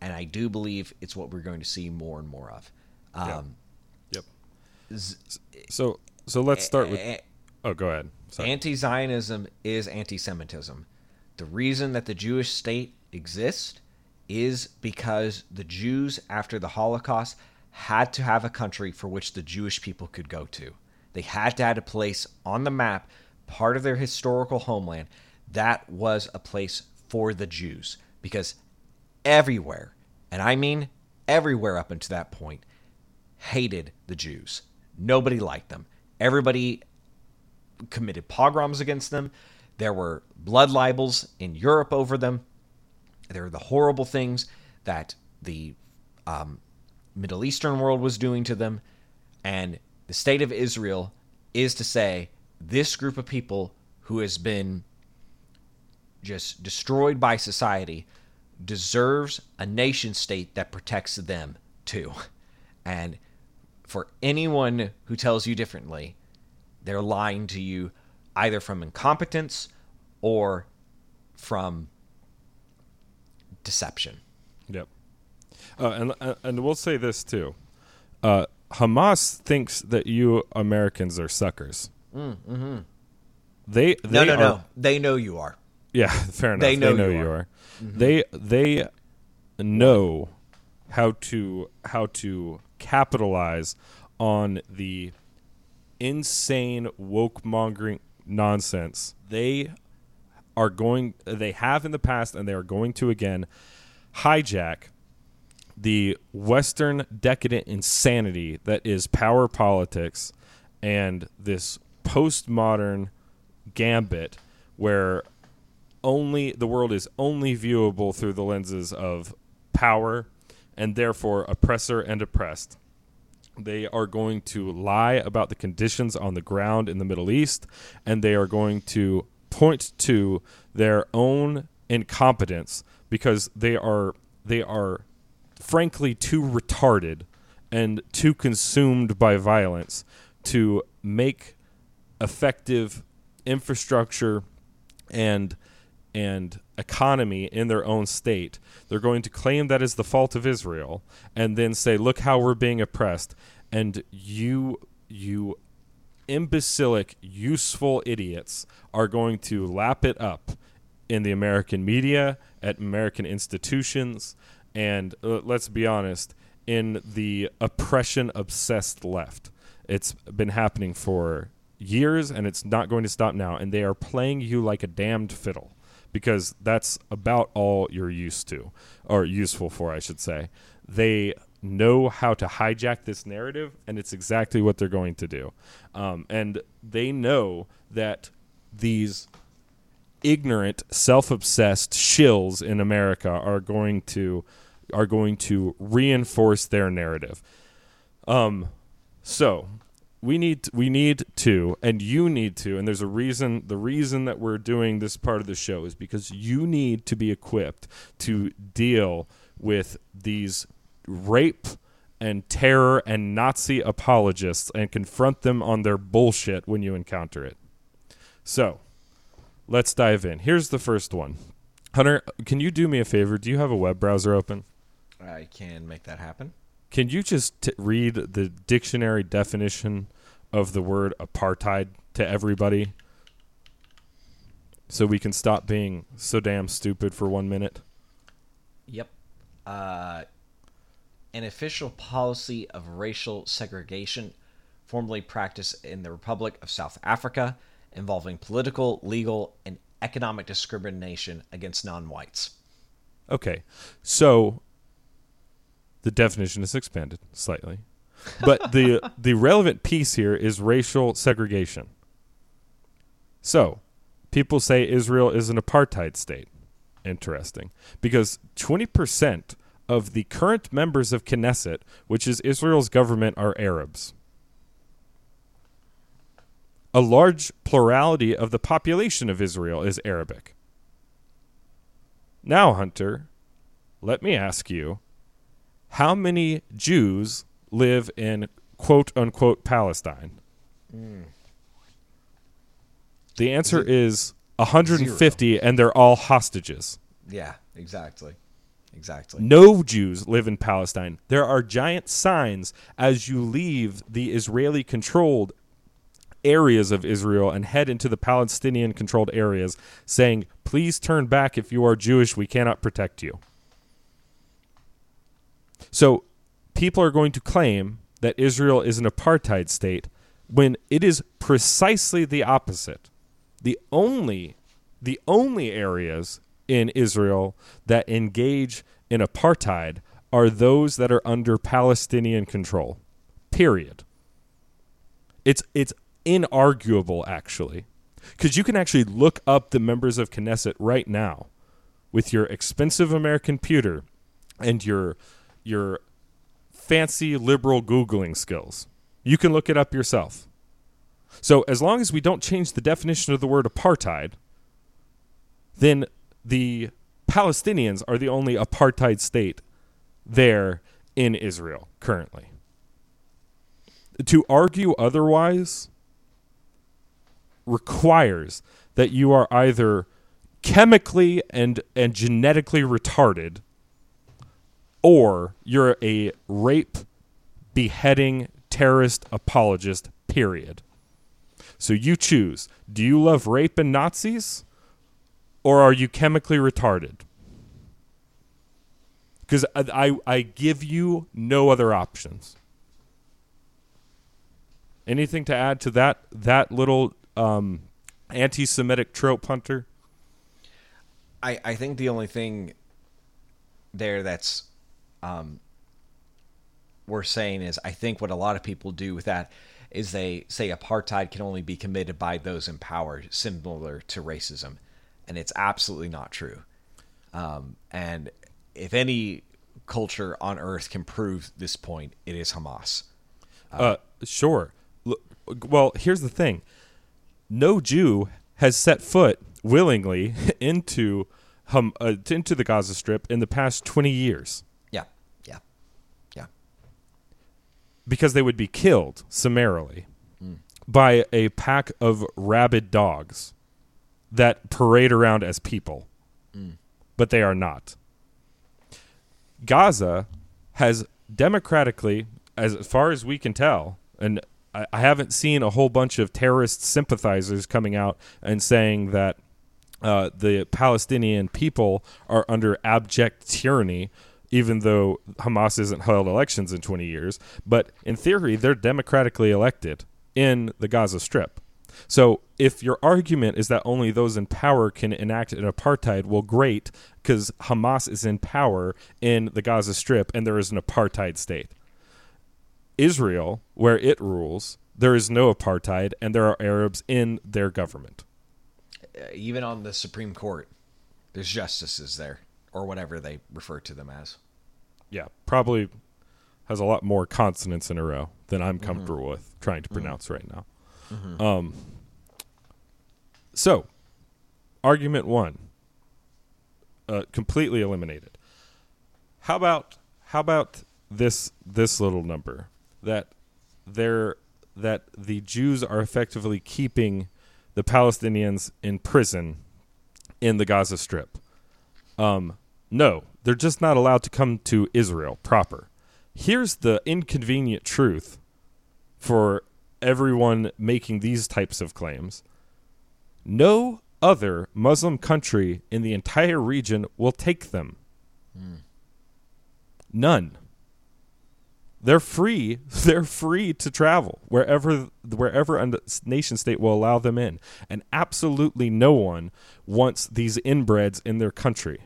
And I do believe it's what we're going to see more and more of. Um, yep. yep. So so let's start with. Oh, go ahead. Anti Zionism is anti Semitism. The reason that the Jewish state exists is because the Jews, after the Holocaust, had to have a country for which the Jewish people could go to. They had to have a place on the map, part of their historical homeland, that was a place for the Jews. Because everywhere, and I mean everywhere up until that point, hated the Jews. Nobody liked them. Everybody committed pogroms against them. There were blood libels in Europe over them. There were the horrible things that the um, Middle Eastern world was doing to them. And the state of Israel is to say this group of people who has been just destroyed by society deserves a nation state that protects them too. And for anyone who tells you differently, they're lying to you either from incompetence or from deception. Yep. Uh, and uh, and we'll say this too. Uh, Hamas thinks that you Americans are suckers. Mm, mm-hmm. They, they no no are, no they know you are. Yeah, fair enough. They know, they know you, you, are. are. Mm-hmm. They they know how to how to capitalize on the insane woke mongering nonsense. They are going they have in the past and they are going to again hijack the western decadent insanity that is power politics and this postmodern gambit where only the world is only viewable through the lenses of power and therefore oppressor and oppressed they are going to lie about the conditions on the ground in the Middle East, and they are going to point to their own incompetence because they are they are frankly too retarded and too consumed by violence to make effective infrastructure and and economy in their own state. They're going to claim that is the fault of Israel and then say, "Look how we're being oppressed." And you you imbecilic, useful idiots are going to lap it up in the American media, at American institutions, and uh, let's be honest, in the oppression obsessed left. It's been happening for years and it's not going to stop now. And they are playing you like a damned fiddle because that's about all you're used to, or useful for, I should say. They know how to hijack this narrative, and it's exactly what they're going to do. Um, and they know that these ignorant, self-obsessed shills in America are going to are going to reinforce their narrative. Um, so we need we need to, and you need to, and there's a reason. The reason that we're doing this part of the show is because you need to be equipped to deal with these rape and terror and Nazi apologists and confront them on their bullshit when you encounter it. So, let's dive in. Here's the first one. Hunter, can you do me a favor? Do you have a web browser open? I can make that happen. Can you just t- read the dictionary definition of the word apartheid to everybody so we can stop being so damn stupid for one minute? Yep. Uh, an official policy of racial segregation formerly practiced in the Republic of South Africa involving political, legal, and economic discrimination against non whites. Okay. So the definition is expanded slightly. But the the relevant piece here is racial segregation. So, people say Israel is an apartheid state. Interesting. Because 20% of the current members of Knesset, which is Israel's government, are Arabs. A large plurality of the population of Israel is Arabic. Now, Hunter, let me ask you how many Jews live in quote unquote Palestine? Mm. The answer is, is 150, Zero. and they're all hostages. Yeah, exactly. Exactly. No Jews live in Palestine. There are giant signs as you leave the Israeli controlled areas of Israel and head into the Palestinian controlled areas saying, Please turn back if you are Jewish. We cannot protect you. So people are going to claim that Israel is an apartheid state when it is precisely the opposite. The only the only areas in Israel that engage in apartheid are those that are under Palestinian control. Period. It's it's inarguable actually. Cuz you can actually look up the members of Knesset right now with your expensive American computer and your your fancy liberal Googling skills. You can look it up yourself. So, as long as we don't change the definition of the word apartheid, then the Palestinians are the only apartheid state there in Israel currently. To argue otherwise requires that you are either chemically and, and genetically retarded or you're a rape, beheading, terrorist apologist, period. So you choose. Do you love rape and Nazis? Or are you chemically retarded? Because I, I, I give you no other options. Anything to add to that that little um, anti-Semitic trope, Hunter? I, I think the only thing there that's um, we're saying is I think what a lot of people do with that is they say apartheid can only be committed by those in power, similar to racism, and it's absolutely not true. Um, and if any culture on earth can prove this point, it is Hamas. Uh, uh, sure. well, here's the thing: no Jew has set foot willingly into hum, uh, into the Gaza Strip in the past twenty years. Because they would be killed summarily mm. by a pack of rabid dogs. that parade around as people, but they are not. Gaza has democratically, as far as we can tell, and I, I haven't seen a whole bunch of terrorist sympathizers coming out and saying that uh, the Palestinian people are under abject tyranny, even though Hamas hasn't held elections in 20 years. But in theory, they're democratically elected in the Gaza Strip. So if your argument is that only those in power can enact an apartheid, well, great, because Hamas is in power in the Gaza Strip and there is an apartheid state. Israel, where it rules, there is no apartheid and there are Arabs in their government. Uh, even on the Supreme Court, there's justices there, or whatever they refer to them as. Yeah, probably has a lot more consonants in a row than I'm comfortable with trying to pronounce right now. Um, so, argument one, uh, completely eliminated. How about how about this this little number that there that the Jews are effectively keeping the Palestinians in prison in the Gaza Strip? Um, no, they're just not allowed to come to Israel proper. Here's the inconvenient truth for everyone making these types of claims. No other Muslim country in the entire region will take them. Hmm. None. They're free. They're free to travel wherever wherever a nation state will allow them in, and absolutely no one wants these inbreds in their country.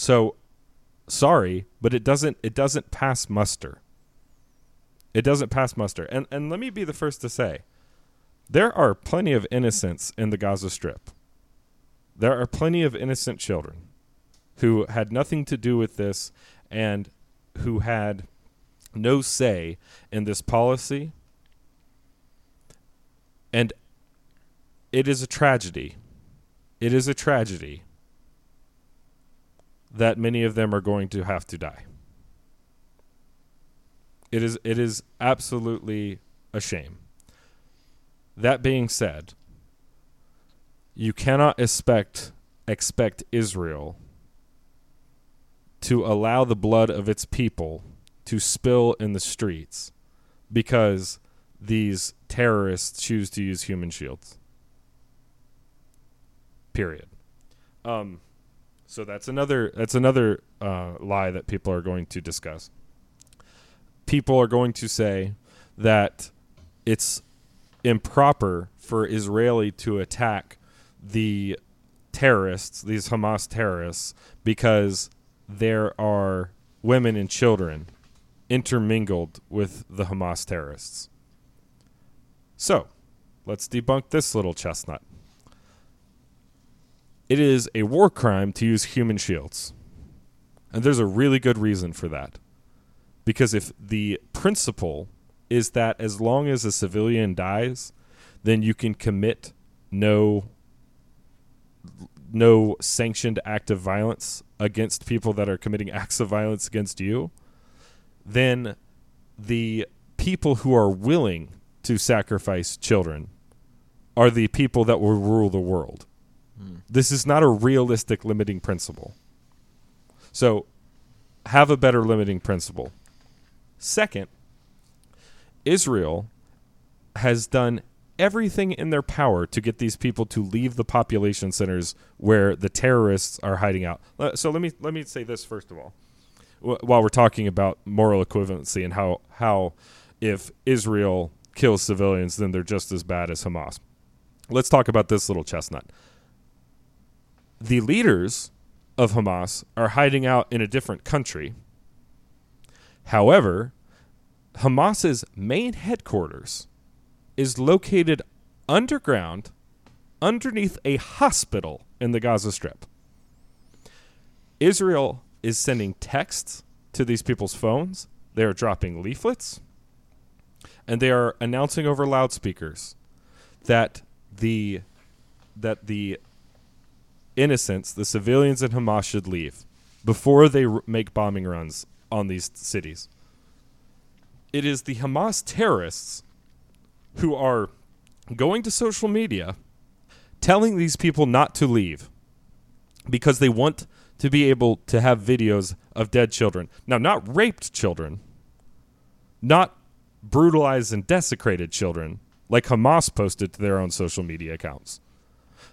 So, sorry, but it doesn't it doesn't pass muster. It doesn't pass muster. And and let me be the first to say, there are plenty of innocents in the Gaza Strip. There are plenty of innocent children who had nothing to do with this and who had no say in this policy. And it is a tragedy. It is a tragedy that many of them are going to have to die. It is it is absolutely a shame. That being said, you cannot expect expect Israel to allow the blood of its people to spill in the streets because these terrorists choose to use human shields. Period. Um, so that's another that's another uh, lie that people are going to discuss. People are going to say that it's improper for Israeli to attack the terrorists, these Hamas terrorists, because there are women and children intermingled with the Hamas terrorists. So, let's debunk this little chestnut. It is a war crime to use human shields. And there's a really good reason for that. Because if the principle is that as long as a civilian dies, then you can commit no no sanctioned act of violence against people that are committing acts of violence against you, then the people who are willing to sacrifice children are the people that will rule the world. This is not a realistic limiting principle. So, have a better limiting principle. Second, Israel has done everything in their power to get these people to leave the population centers where the terrorists are hiding out. Uh, So let me let me say this first of all. While we're talking about moral equivalency and how how if Israel kills civilians then they're just as bad as Hamas. Let's talk about this little chestnut. The leaders of Hamas are hiding out in a different country. However, Hamas's main headquarters is located underground underneath a hospital in the Gaza Strip. Israel is sending texts to these people's phones. They are dropping leaflets and they are announcing over loudspeakers that the that the innocents, the civilians in Hamas should leave before they r- make bombing runs on these cities. It is the Hamas terrorists who are going to social media, telling these people not to leave because they want to be able to have videos of dead children. Now, not raped children, not brutalized and desecrated children like Hamas posted to their own social media accounts.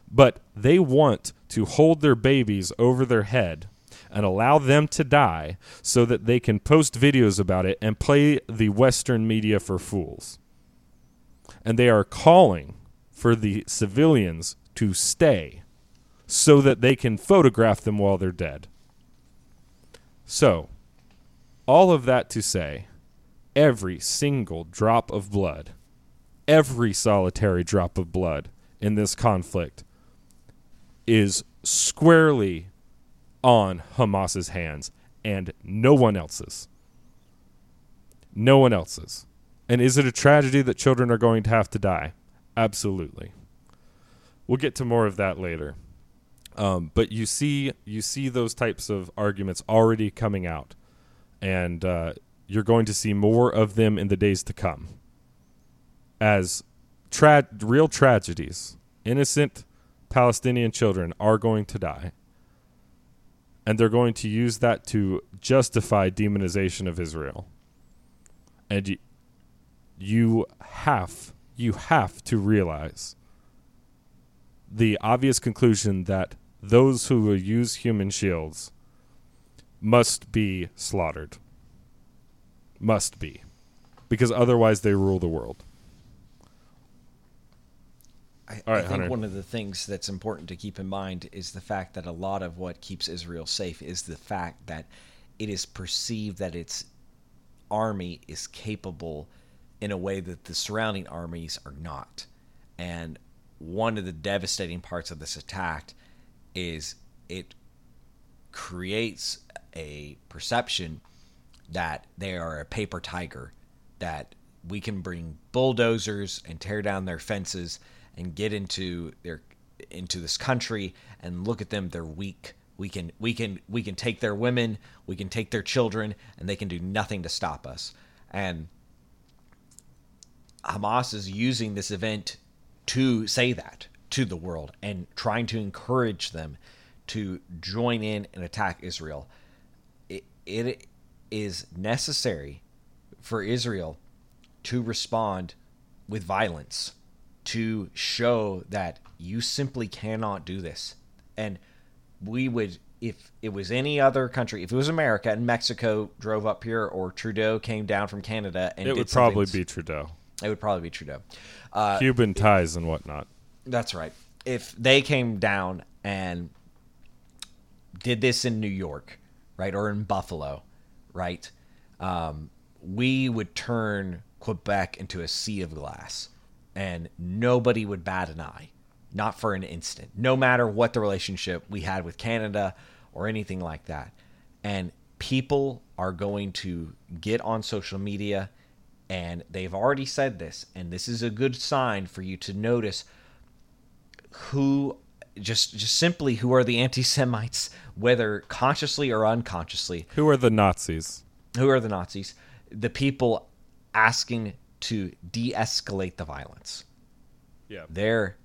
But they want to hold their babies over their head and allow them to die so that they can post videos about it and play the Western media for fools. And they are calling for the civilians to stay so that they can photograph them while they're dead. So, all of that to say, every single drop of blood, every solitary drop of blood in this conflict is squarely on Hamas's hands and no one else's. No one else's. And is it a tragedy that children are going to have to die? Absolutely. We'll get to more of that later. Um, but you see, you see those types of arguments already coming out, and uh, you're going to see more of them in the days to come. As tra- real tragedies, innocent Palestinian children are going to die, and they're going to use that to justify demonization of Israel. And you, you have you have to realize the obvious conclusion that those who will use human shields must be slaughtered. Must be. Because otherwise they rule the world. I, right, I think Hunter. one of the things that's important to keep in mind is the fact that a lot of what keeps Israel safe is the fact that it is perceived that its army is capable in a way that the surrounding armies are not. And one of the devastating parts of this attack is it creates a perception that they are a paper tiger, that we can bring bulldozers and tear down their fences and get into their into this country and look at them. They're weak. We can we can we can take their women. We can take their children and they can do nothing to stop us. And Hamas is using this event to say that to the world and trying to encourage them to join in and attack Israel. It, it is necessary for Israel to respond with violence to show that you simply cannot do this. And we would, if it was any other country, if it was America and Mexico drove up here or Trudeau came down from Canada and It would probably be Trudeau. it would probably be Trudeau. Uh, Cuban ties and whatnot. that's right. If they came down and did this in New York, right, or in Buffalo, right, um, we would turn Quebec into a sea of glass, and nobody would bat an eye, not for an instant, no matter what the relationship we had with Canada or anything like that. And people are going to get on social media, and they've already said this, and this is a good sign for you to notice who just just simply who are the anti-Semites, whether consciously or unconsciously. Who are the Nazis? Who are the Nazis? The people asking to de-escalate the violence. Yeah. There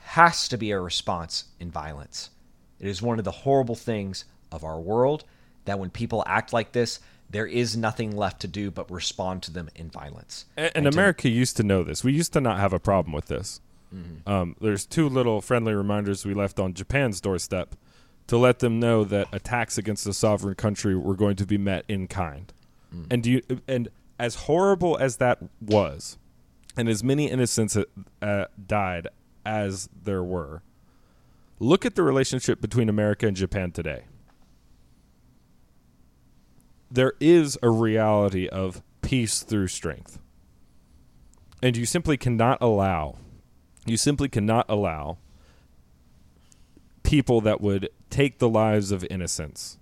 has to be a response in violence. It is one of the horrible things of our world that when people act like this, there is nothing left to do but respond to them in violence. And, and And to- America used to know this. We used to not have a problem with this. Um, there's two little friendly reminders we left on Japan's doorstep to let them know that attacks against a sovereign country were going to be met in kind. And do you, and as horrible as that was, and as many innocents uh, died as there were, look at the relationship between America and Japan today. There is a reality of peace through strength. And you simply cannot allow, you simply cannot allow people that would take the lives of innocents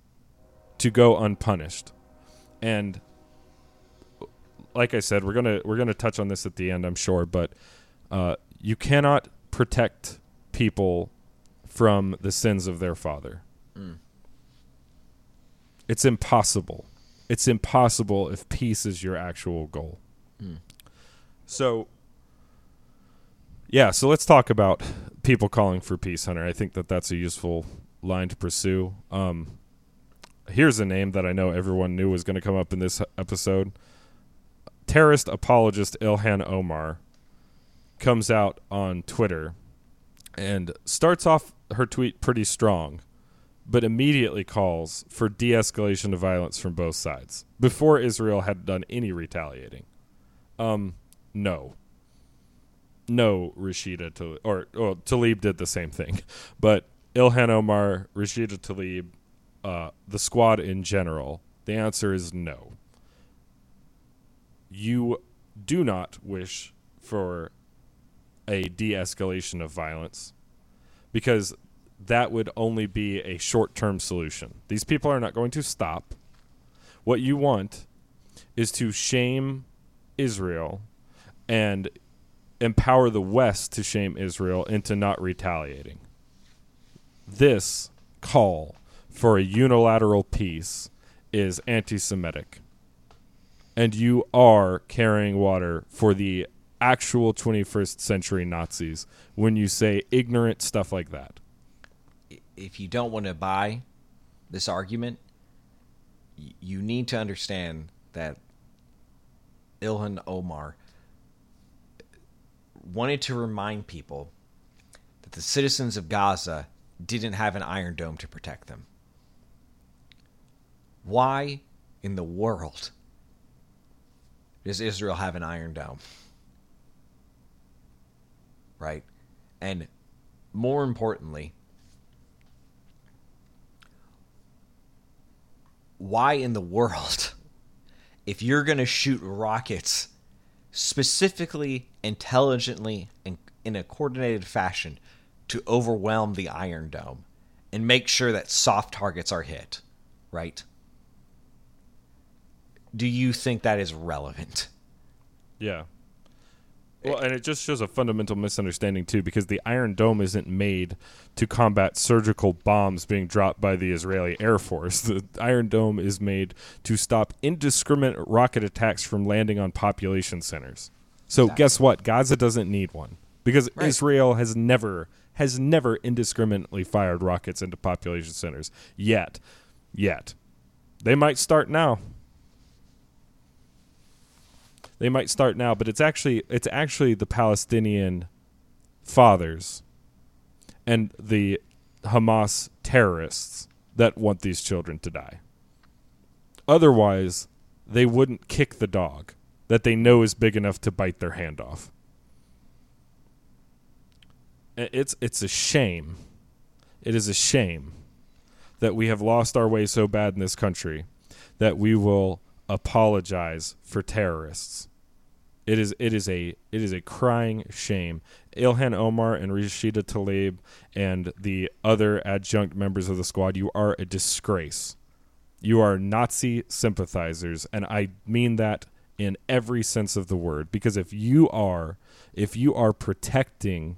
to go unpunished. And like I said, we're gonna we're gonna touch on this at the end, I'm sure, but uh, you cannot protect people from the sins of their father. It's impossible. It's impossible if peace is your actual goal. So Yeah, so let's talk about people calling for peace, Hunter. I think that that's a useful line to pursue. Um, here's a name that I know everyone knew was going to come up in this episode. Terrorist apologist Ilhan Omar comes out on Twitter and starts off her tweet pretty strong, but immediately calls for de escalation of violence from both sides before Israel had done any retaliating. Um, no. No, Rashida Tlaib, or well, Tlaib did the same thing, but Ilhan Omar, Rashida Tlaib, uh, the squad in general, the answer is no. You do not wish for a de escalation of violence because that would only be a short term solution. These people are not going to stop. What you want is to shame Israel and empower the West to shame Israel into not retaliating. This call for a unilateral peace is anti Semitic. And you are carrying water for the actual 21st century Nazis when you say ignorant stuff like that. If you don't want to buy this argument, you need to understand that Ilhan Omar wanted to remind people that the citizens of Gaza didn't have an iron dome to protect them. Why in the world does Israel have an iron dome? Right? And more importantly, why in the world, if you're going to shoot rockets specifically, intelligently, and in a coordinated fashion to overwhelm the Iron Dome and make sure that soft targets are hit, right? Do you think that is relevant? Yeah. Well, and it just shows a fundamental misunderstanding too, because the Iron Dome isn't made to combat surgical bombs being dropped by the Israeli Air Force. The Iron Dome is made to stop indiscriminate rocket attacks from landing on population centers. So exactly. guess what? Gaza doesn't need one because right. Israel has never has never indiscriminately fired rockets into population centers yet. Yet. They might start now they might start now, but it's actually it's actually the Palestinian fathers and the Hamas terrorists that want these children to die. Otherwise, they wouldn't kick the dog that they know is big enough to bite their hand off. It's it's a shame. It is a shame that we have lost our way so bad in this country that we will apologize for terrorists. It is it is a it is a crying shame. Ilhan Omar and Rashida Tlaib and the other adjunct members of the squad, you are a disgrace. You are Nazi sympathizers, and I mean that in every sense of the word. Because if you are if you are protecting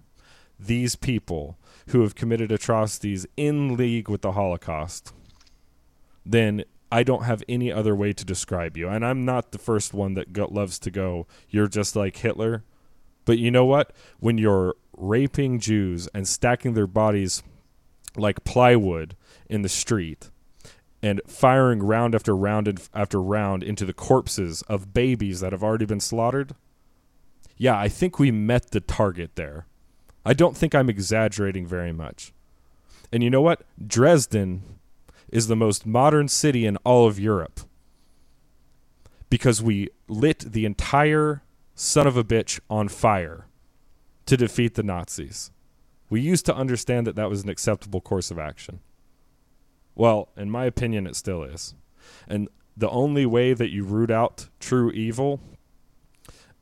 these people who have committed atrocities in league with the Holocaust, then I don't have any other way to describe you. And I'm not the first one that go- loves to go, you're just like Hitler. But you know what? When you're raping Jews and stacking their bodies like plywood in the street and firing round after round and after round into the corpses of babies that have already been slaughtered, yeah, I think we met the target there. I don't think I'm exaggerating very much. And you know what? Dresden is the most modern city in all of Europe because we lit the entire son of a bitch on fire to defeat the Nazis. We used to understand that that was an acceptable course of action. Well, in my opinion, it still is. And the only way that you root out true evil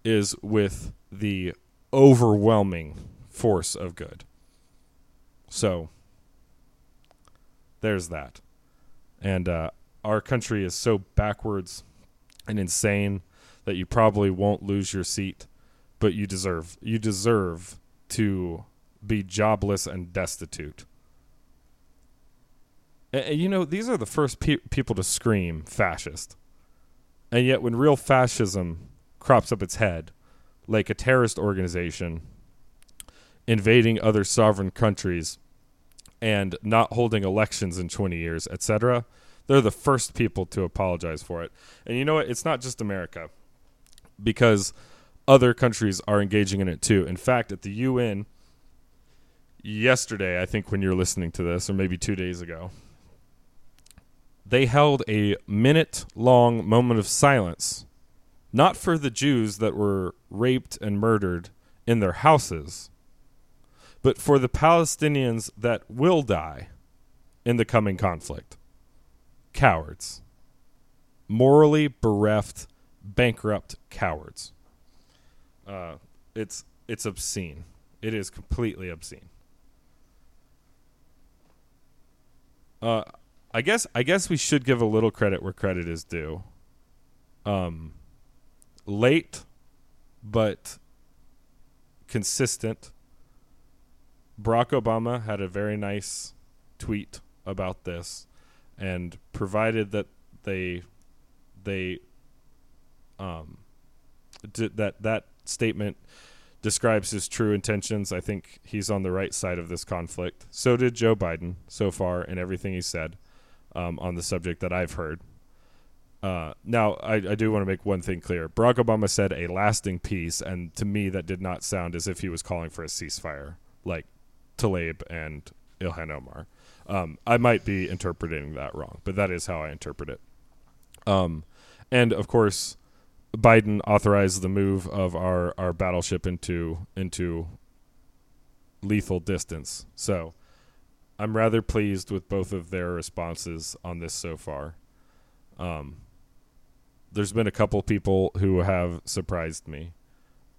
is with the overwhelming force of good. So, there's that and uh, our country is so backwards and insane that you probably won't lose your seat, but you deserve you deserve to be jobless and destitute. And, you know, these are the first pe- people to scream fascist. And yet, when real fascism crops up its head, like a terrorist organization invading other sovereign countries and not holding elections in 20 years, etc. They're the first people to apologize for it. And you know what? It's not just America because other countries are engaging in it too. In fact, at the UN yesterday, I think when you're listening to this or maybe 2 days ago, they held a minute long moment of silence not for the Jews that were raped and murdered in their houses, but for the Palestinians that will die in the coming conflict. Cowards. Morally bereft, bankrupt cowards. Uh, it's it's obscene. It is completely obscene. Uh, I guess I guess we should give a little credit where credit is due. Um, late, but consistent. Barack Obama had a very nice tweet about this, and provided that they they um that that statement describes his true intentions. I think he's on the right side of this conflict. So did Joe Biden so far in everything he said um, on the subject that I've heard. Uh, now, I, I do want to make one thing clear. Barack Obama said a lasting peace, and to me, that did not sound as if he was calling for a ceasefire, like Tlaib and Ilhan Omar. Um, I might be interpreting that wrong, but that is how I interpret it. Um, and of course, Biden authorized the move of our, our battleship into into lethal distance. So, I'm rather pleased with both of their responses on this so far. Um, there's been a couple people who have surprised me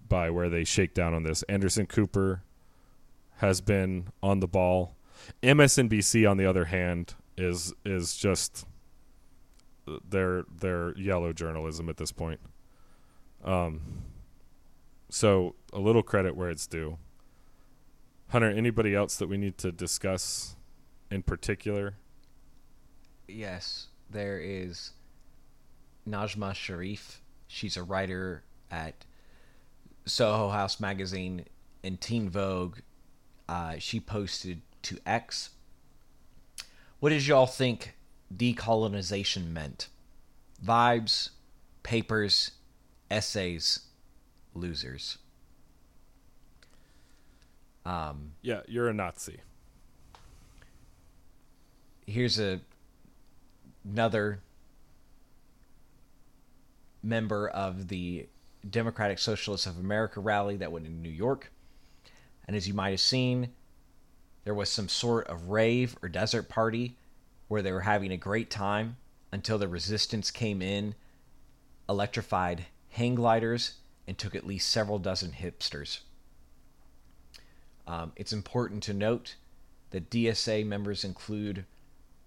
by where they shake down on this. Anderson Cooper has been on the ball. MSNBC, on the other hand, is is just their their yellow journalism at this point. Um, so a little credit where it's due. Hunter, anybody else that we need to discuss in particular? Yes, there is Najma Sharif. She's a writer at Soho House magazine and Teen Vogue. Uh, she posted to X. What did y'all think decolonization meant? Vibes, papers, essays, losers. Um, yeah, you're a Nazi. Here's a another member of the Democratic Socialists of America rally that went in New York. And as you might have seen, there was some sort of rave or desert party where they were having a great time until the resistance came in, electrified hang gliders, and took at least several dozen hipsters. Um, it's important to note that DSA members include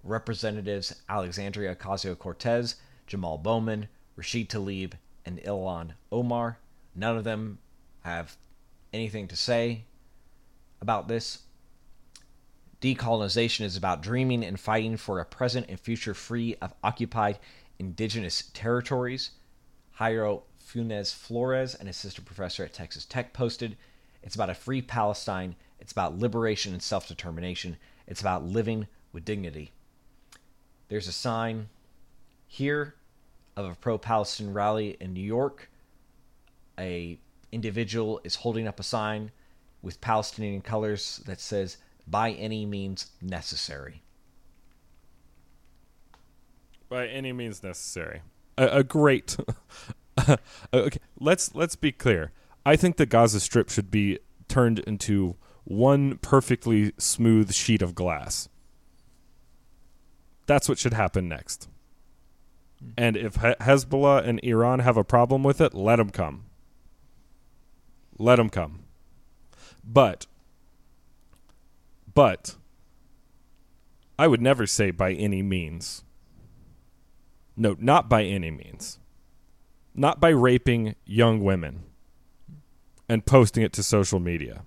Representatives Alexandria Ocasio Cortez, Jamal Bowman, Rashid Tlaib, and Ilhan Omar. None of them have anything to say about this. Decolonization is about dreaming and fighting for a present and future free of occupied indigenous territories. Jairo Fúnez Flores, an assistant professor at Texas Tech, posted It's about a free Palestine. It's about liberation and self determination. It's about living with dignity. There's a sign here of a pro-Palestine rally in New York. A individual is holding up a sign with Palestinian colors that says "By any means necessary." By any means necessary. A, a great. okay, let's let's be clear. I think the Gaza Strip should be turned into one perfectly smooth sheet of glass. That's what should happen next. Hmm. And if Hezbollah and Iran have a problem with it, let them come. Let them come. But, but, I would never say by any means. No, not by any means. Not by raping young women and posting it to social media.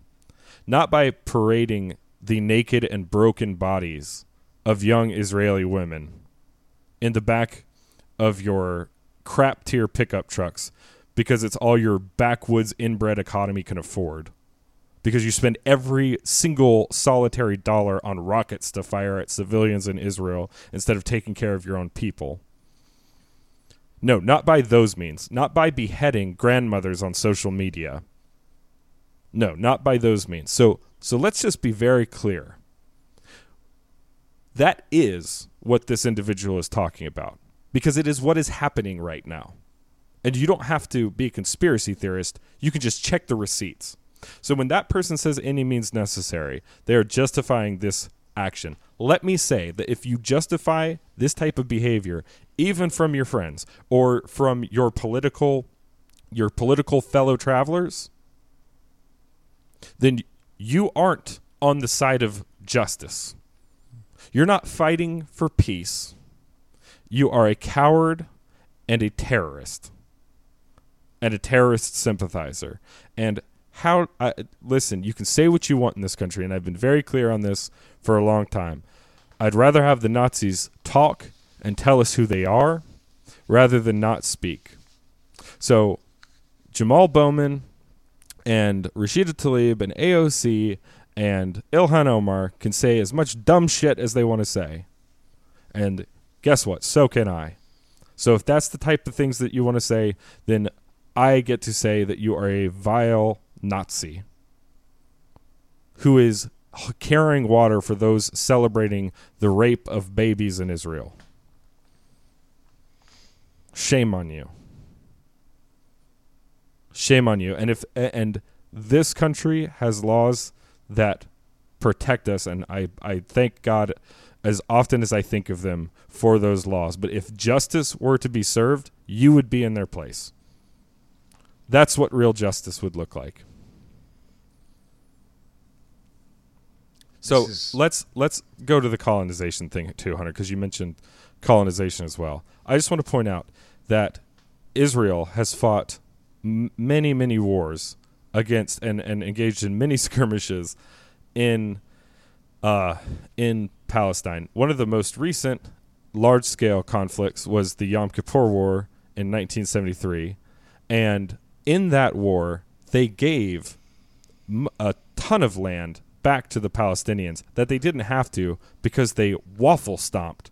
Not by parading the naked and broken bodies of young Israeli women in the back of your crap tier pickup trucks because it's all your backwoods inbred economy can afford. Because you spend every single solitary dollar on rockets to fire at civilians in Israel instead of taking care of your own people. No, not by those means. Not by beheading grandmothers on social media. No, not by those means. So so let's just be very clear. That is what this individual is talking about because it is what is happening right now. And you don't have to be a conspiracy theorist. You can just check the receipts. So when that person says any means necessary, they are justifying this action. Let me say that if you justify this type of behavior, even from your friends or from your political your political fellow travelers, then you aren't on the side of justice. You're not fighting for peace. You are a coward and a terrorist and a terrorist sympathizer. And how listen, you can say what you want in this country and I've been very clear on this for a long time. I'd rather have the Nazis talk and tell us who they are rather than not speak. So Jamal Bowman and Rashida Tlaib and AOC and Ilhan Omar can say as much dumb shit as they want to say. And guess what? So can I. So if that's the type of things that you want to say, then I get to say that you are a vile Nazi who is carrying water for those celebrating the rape of babies in Israel. Shame on you. Shame on you. And if and this country has laws that protect us and I I thank God as often as I think of them for those laws. But if justice were to be served, you would be in their place. That's what real justice would look like. So is... let's let's go to the colonization thing too, Hunter, because you mentioned colonization as well. I just want to point out that Israel has fought m- many many wars against and, and engaged in many skirmishes in uh, in Palestine. One of the most recent large scale conflicts was the Yom Kippur War in 1973, and in that war they gave a ton of land back to the Palestinians that they didn't have to because they waffle stomped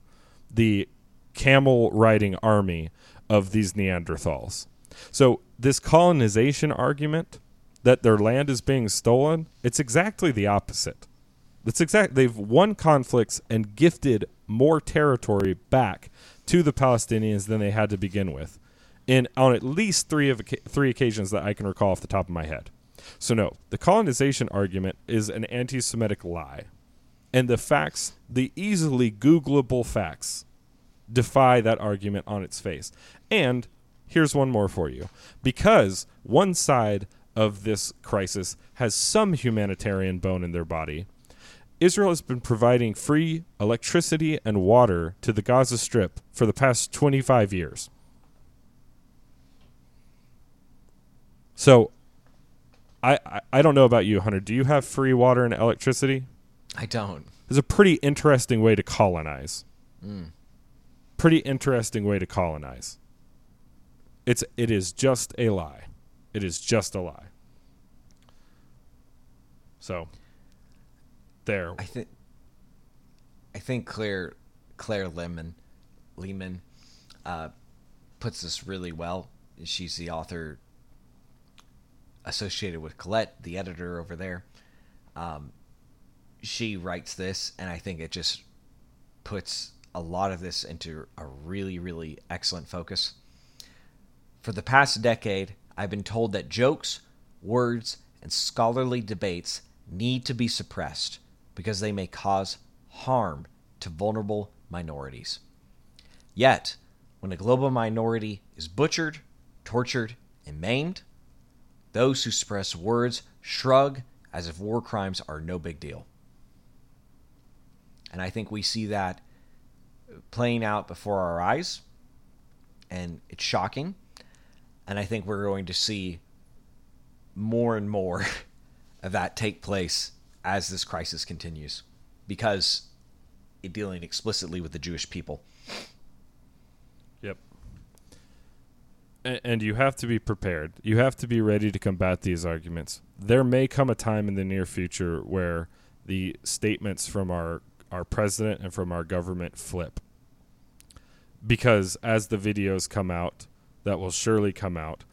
the camel riding army of these Neanderthals. So this colonization argument that their land is being stolen, it's exactly the opposite. It's exact they've won conflicts and gifted more territory back to the Palestinians than they had to begin with. In on at least 3 of three occasions that I can recall off the top of my head. So, no, the colonization argument is an anti Semitic lie. And the facts, the easily Googleable facts, defy that argument on its face. And here's one more for you. Because one side of this crisis has some humanitarian bone in their body, Israel has been providing free electricity and water to the Gaza Strip for the past 25 years. So I, I, I don't know about you, Hunter. Do you have free water and electricity? I don't. It's a pretty interesting way to colonize. Mm. Pretty interesting way to colonize. It's it is just a lie. It is just a lie. So there. I think I think Claire Claire Lehmann Lehmann uh, puts this really well. She's the author associated with Quillette, the editor over there. Um, she writes this, and I think it just puts a lot of this into a really, really excellent focus. For the past decade, I've been told that jokes, words, and scholarly debates need to be suppressed because they may cause harm to vulnerable minorities. Yet, when a global minority is butchered, tortured, and maimed, those who suppress words shrug as if war crimes are no big deal. And I think we see that playing out before our eyes, and it's shocking. And I think we're going to see more and more of that take place as this crisis continues because it dealing explicitly with the Jewish people. Yep. And you have to be prepared. You have to be ready to combat these arguments. There may come a time in the near future where the statements from our our president and from our government flip. Because as the videos come out, that will surely come out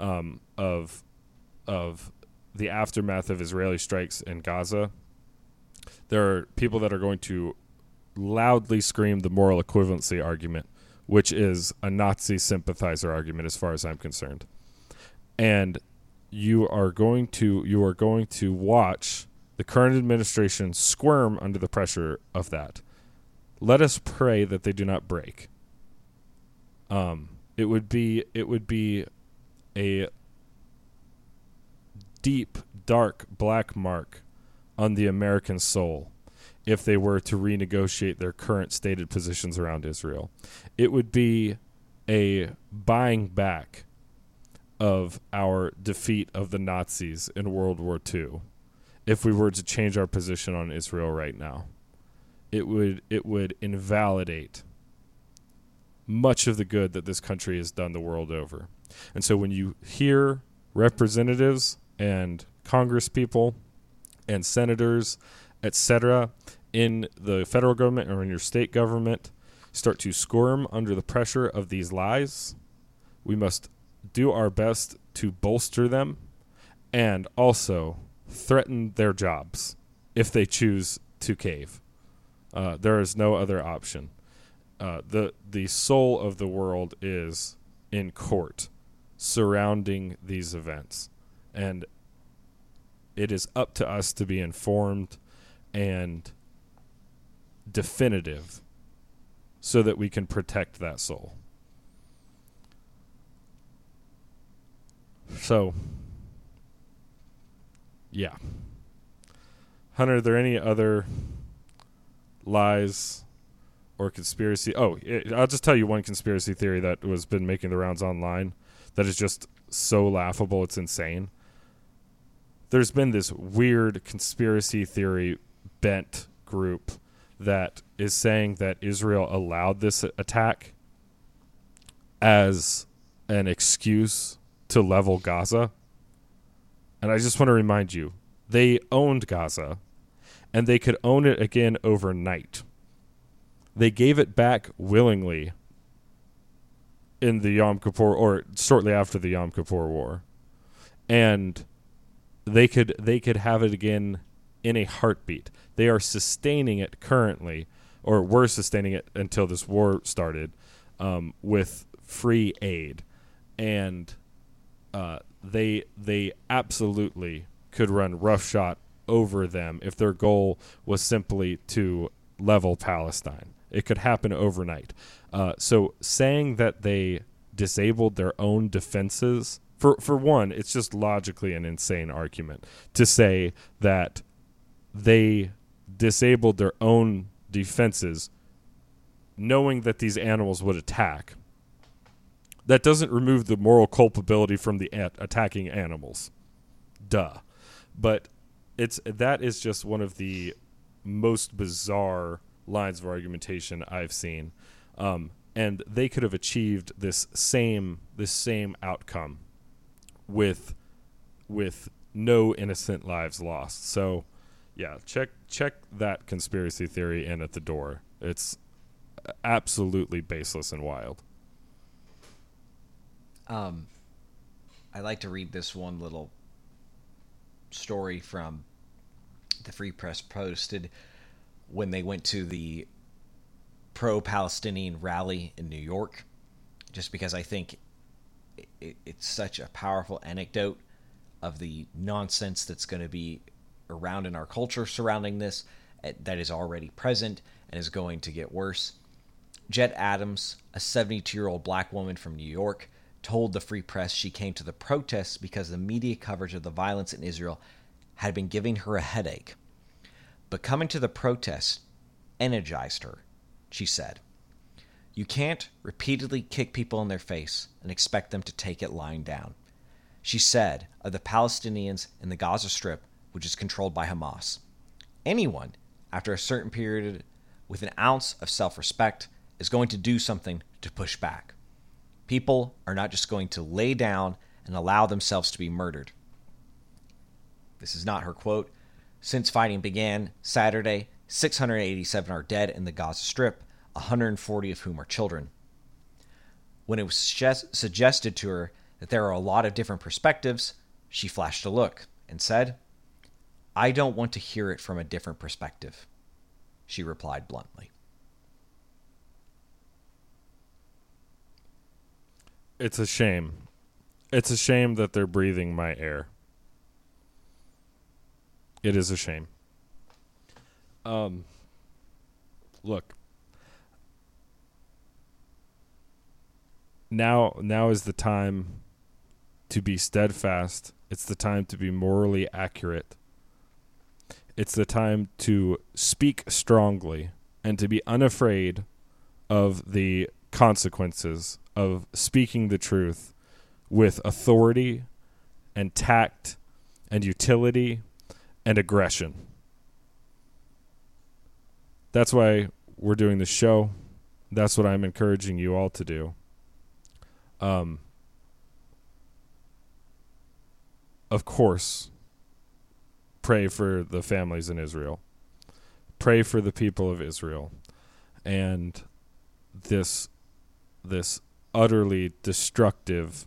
um, of of the aftermath of Israeli strikes in Gaza. There are people that are going to loudly scream the moral equivalency argument, which is a Nazi sympathizer argument, as far as I'm concerned. And you are going to you are going to watch the current administration squirm under the pressure of that. Let us pray that they do not break. Um, it would be it would be a deep, dark, black mark on the American soul if they were to renegotiate their current stated positions around Israel. It would be a buying back of our defeat of the Nazis in World War II if we were to change our position on Israel right now. It would it would invalidate much of the good that this country has done the world over. And so when you hear representatives and congresspeople and senators, etc., in the federal government or in your state government start to squirm under the pressure of these lies, we must do our best to bolster them and also threaten their jobs if they choose to cave. Uh, there is no other option. Uh, the the soul of the world is in court surrounding these events, and it is up to us to be informed and definitive so that we can protect that soul. So, yeah. Hunter, are there any other lies or conspiracy? Oh, it, I'll just tell you one conspiracy theory that was been making the rounds online that is just so laughable, it's insane. There's been this weird conspiracy theory bent group that is saying that Israel allowed this attack as an excuse to level Gaza. And I just want to remind you, they owned Gaza and they could own it again overnight. They gave it back willingly in the Yom Kippur or shortly after the Yom Kippur War. And they could they could have it again in a heartbeat. They are sustaining it currently, or were sustaining it until this war started, um, with free aid, and uh, they they absolutely could run roughshod over them if their goal was simply to level Palestine. It could happen overnight. Uh, so saying that they disabled their own defenses for for one, it's just logically an insane argument to say that they disabled their own defenses knowing that these animals would attack. That doesn't remove the moral culpability from the attacking animals. Duh. But it's that is just one of the most bizarre lines of argumentation I've seen. Um, and they could have achieved this same this same outcome with with no innocent lives lost. So yeah, check check that conspiracy theory in at the door. It's absolutely baseless and wild. Um, I like to read this one little story from the Free Press posted when they went to the pro-Palestinian rally in New York, just because I think it, it's such a powerful anecdote of the nonsense that's going to be around in our culture surrounding this eh, that is already present and is going to get worse. Jet Adams, a 72 year old black woman from New York, told the Free Press she came to the protests because the media coverage of the violence in Israel had been giving her a headache. But coming to the protests energized her, she said. You can't repeatedly kick people in their face and expect them to take it lying down. She said of the Palestinians in the Gaza Strip which is controlled by Hamas. Anyone, after a certain period with an ounce of self respect, is going to do something to push back. People are not just going to lay down and allow themselves to be murdered. This is not her quote. Since fighting began Saturday, 687 are dead in the Gaza Strip, 140 of whom are children. When it was suggested to her that there are a lot of different perspectives, she flashed a look and said, I don't want to hear it from a different perspective, she replied bluntly. It's a shame. It's a shame that they're breathing my air. It is a shame. Um, look. Now, now is the time to be steadfast. It's the time to be morally accurate. It's the time to speak strongly and to be unafraid of the consequences of speaking the truth with authority and tact and utility and aggression. That's why we're doing the show. That's what I'm encouraging you all to do. Um, of course, pray for the families in Israel. Pray for the people of Israel. And this this utterly destructive,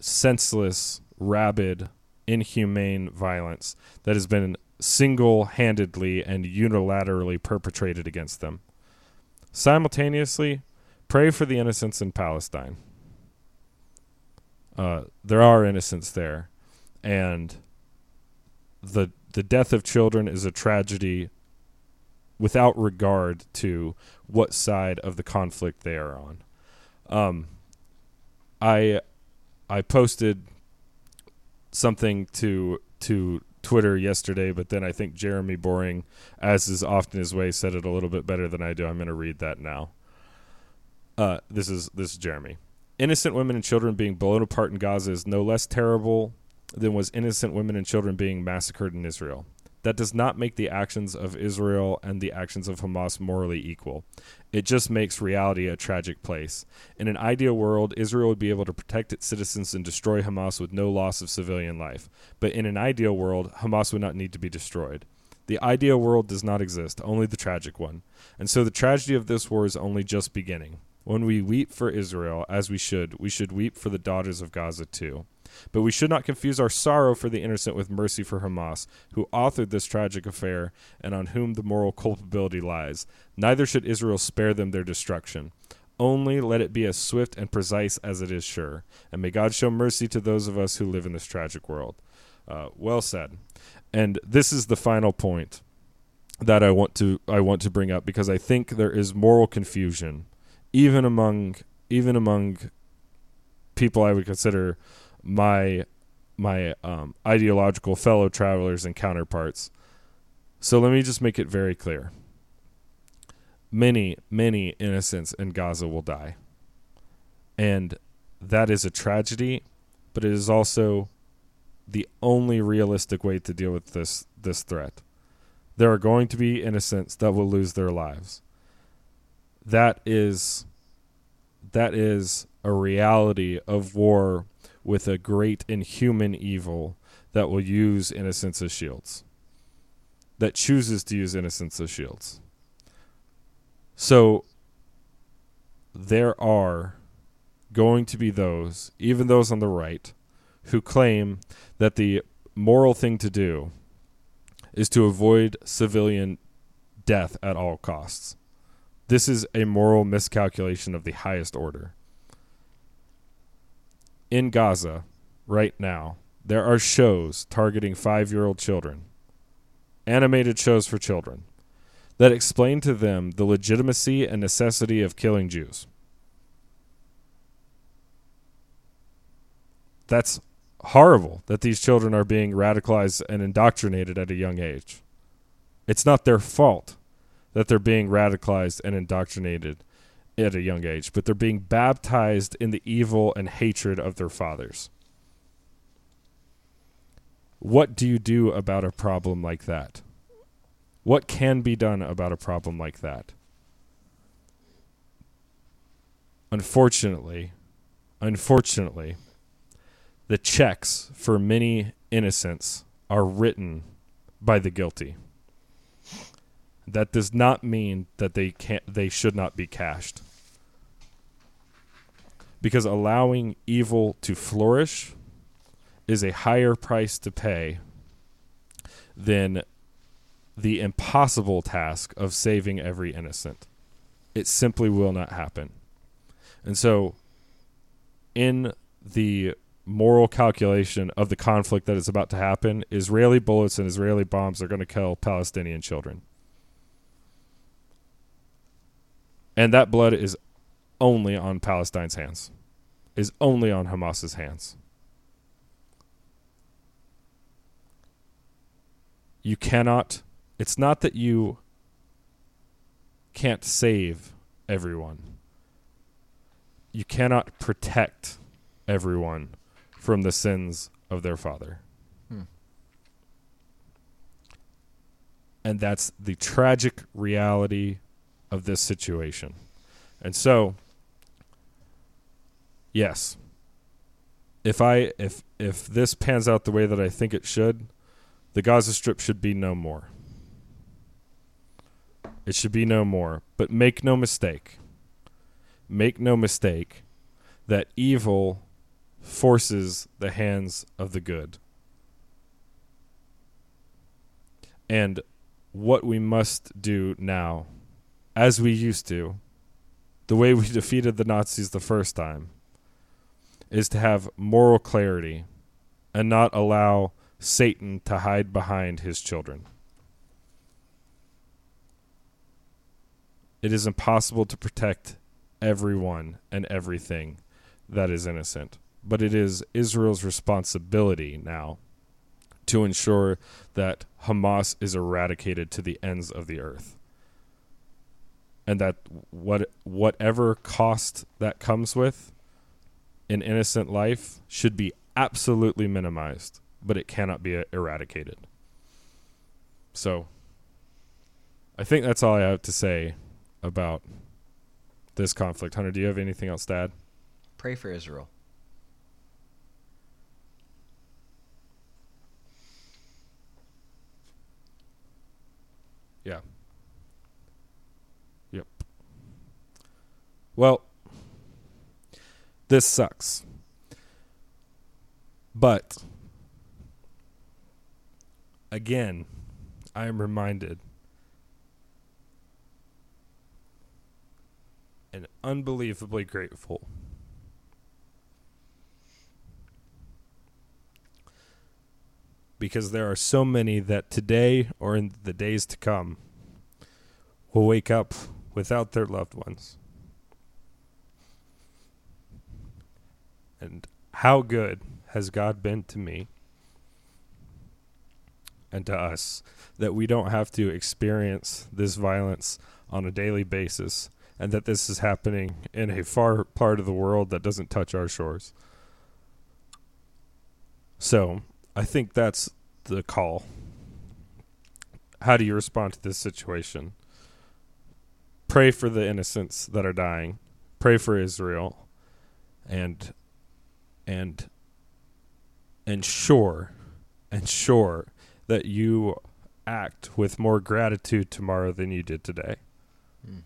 senseless, rabid inhumane violence that has been single handedly and unilaterally perpetrated against them. Simultaneously, pray for the innocents in Palestine. Uh, there are innocents there, and the the death of children is a tragedy without regard to what side of the conflict they are on. Um, I I posted something to to Twitter yesterday, but then I think Jeremy Boring, as is often his way, said it a little bit better than I do. I'm going to read that now. Uh, this is this is Jeremy. Innocent women and children being blown apart in Gaza is no less terrible than was innocent women and children being massacred in Israel. That does not make the actions of Israel and the actions of Hamas morally equal. It just makes reality a tragic place. In an ideal world, Israel would be able to protect its citizens and destroy Hamas with no loss of civilian life. But in an ideal world, Hamas would not need to be destroyed. The ideal world does not exist, only the tragic one. And so the tragedy of this war is only just beginning. When we weep for Israel, as we should, we should weep for the daughters of Gaza too. But we should not confuse our sorrow for the innocent with mercy for Hamas, who authored this tragic affair and on whom the moral culpability lies. Neither should Israel spare them their destruction. Only let it be as swift and precise as it is sure. And may God show mercy to those of us who live in this tragic world. Uh, well said. And this is the final point that I want to I want to bring up because I think there is moral confusion, even among even among people I would consider my my um, ideological fellow travelers and counterparts. So let me just make it very clear. Many, many innocents in Gaza will die. And that is a tragedy, but it is also the only realistic way to deal with this this threat. There are going to be innocents that will lose their lives. That is that is a reality of war with a great inhuman evil that will use innocence as shields, that chooses to use innocence as shields. So there are going to be those, even those on the right, who claim that the moral thing to do is to avoid civilian death at all costs. This is a moral miscalculation of the highest order in Gaza right now, there are shows targeting five year old children, animated shows for children, that explain to them the legitimacy and necessity of killing Jews. That's horrible that these children are being radicalized and indoctrinated at a young age. It's not their fault that they're being radicalized and indoctrinated at a young age, but they're being baptized in the evil and hatred of their fathers. What do you do about a problem like that? What can be done about a problem like that? unfortunately, unfortunately, the checks for many innocents are written by the guilty. That does not mean that they can't they should not be cashed. Because allowing evil to flourish is a higher price to pay than the impossible task of saving every innocent. It simply will not happen. And so, in the moral calculation of the conflict that is about to happen, Israeli bullets and Israeli bombs are going to kill Palestinian children. And that blood is only on Palestine's hands, is only on Hamas's hands. You cannot, it's not that you can't save everyone. You cannot protect everyone from the sins of their father. Hmm. And that's the tragic reality of this situation. And so yes. If I if if this pans out the way that I think it should, the Gaza Strip should be no more. It should be no more. But make no mistake. Make no mistake that evil forces the hands of the good. And what we must do now, as we used to, the way we defeated the Nazis the first time, is to have moral clarity and not allow Satan to hide behind his children. It is impossible to protect everyone and everything that is innocent but it is Israel's responsibility now to ensure that Hamas is eradicated to the ends of the earth. And that what whatever cost that comes with an innocent life should be absolutely minimized, but it cannot be eradicated. So I think that's all I have to say about this conflict. Hunter, do you have anything else to add? Pray for Israel. Yeah. Yep. Well, this sucks. But again, I am reminded and unbelievably grateful because there are so many that today or in the days to come will wake up without their loved ones. And how good has God been to me and to us that we don't have to experience this violence on a daily basis and that this is happening in a far part of the world that doesn't touch our shores. So, I think that's the call. How do you respond to this situation? Pray for the innocents that are dying. Pray for Israel and and ensure ensure that you act with more gratitude tomorrow than you did today. Mm.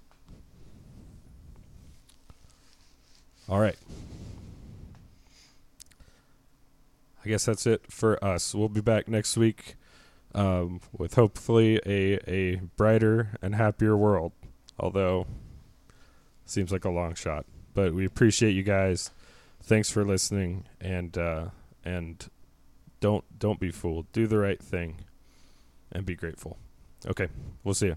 All right. I guess that's it for us. We'll be back next week um, with hopefully a a brighter and happier world. Although seems like a long shot, but we appreciate you guys. Thanks for listening, and uh, and don't don't be fooled. Do the right thing, and be grateful. Okay, we'll see you.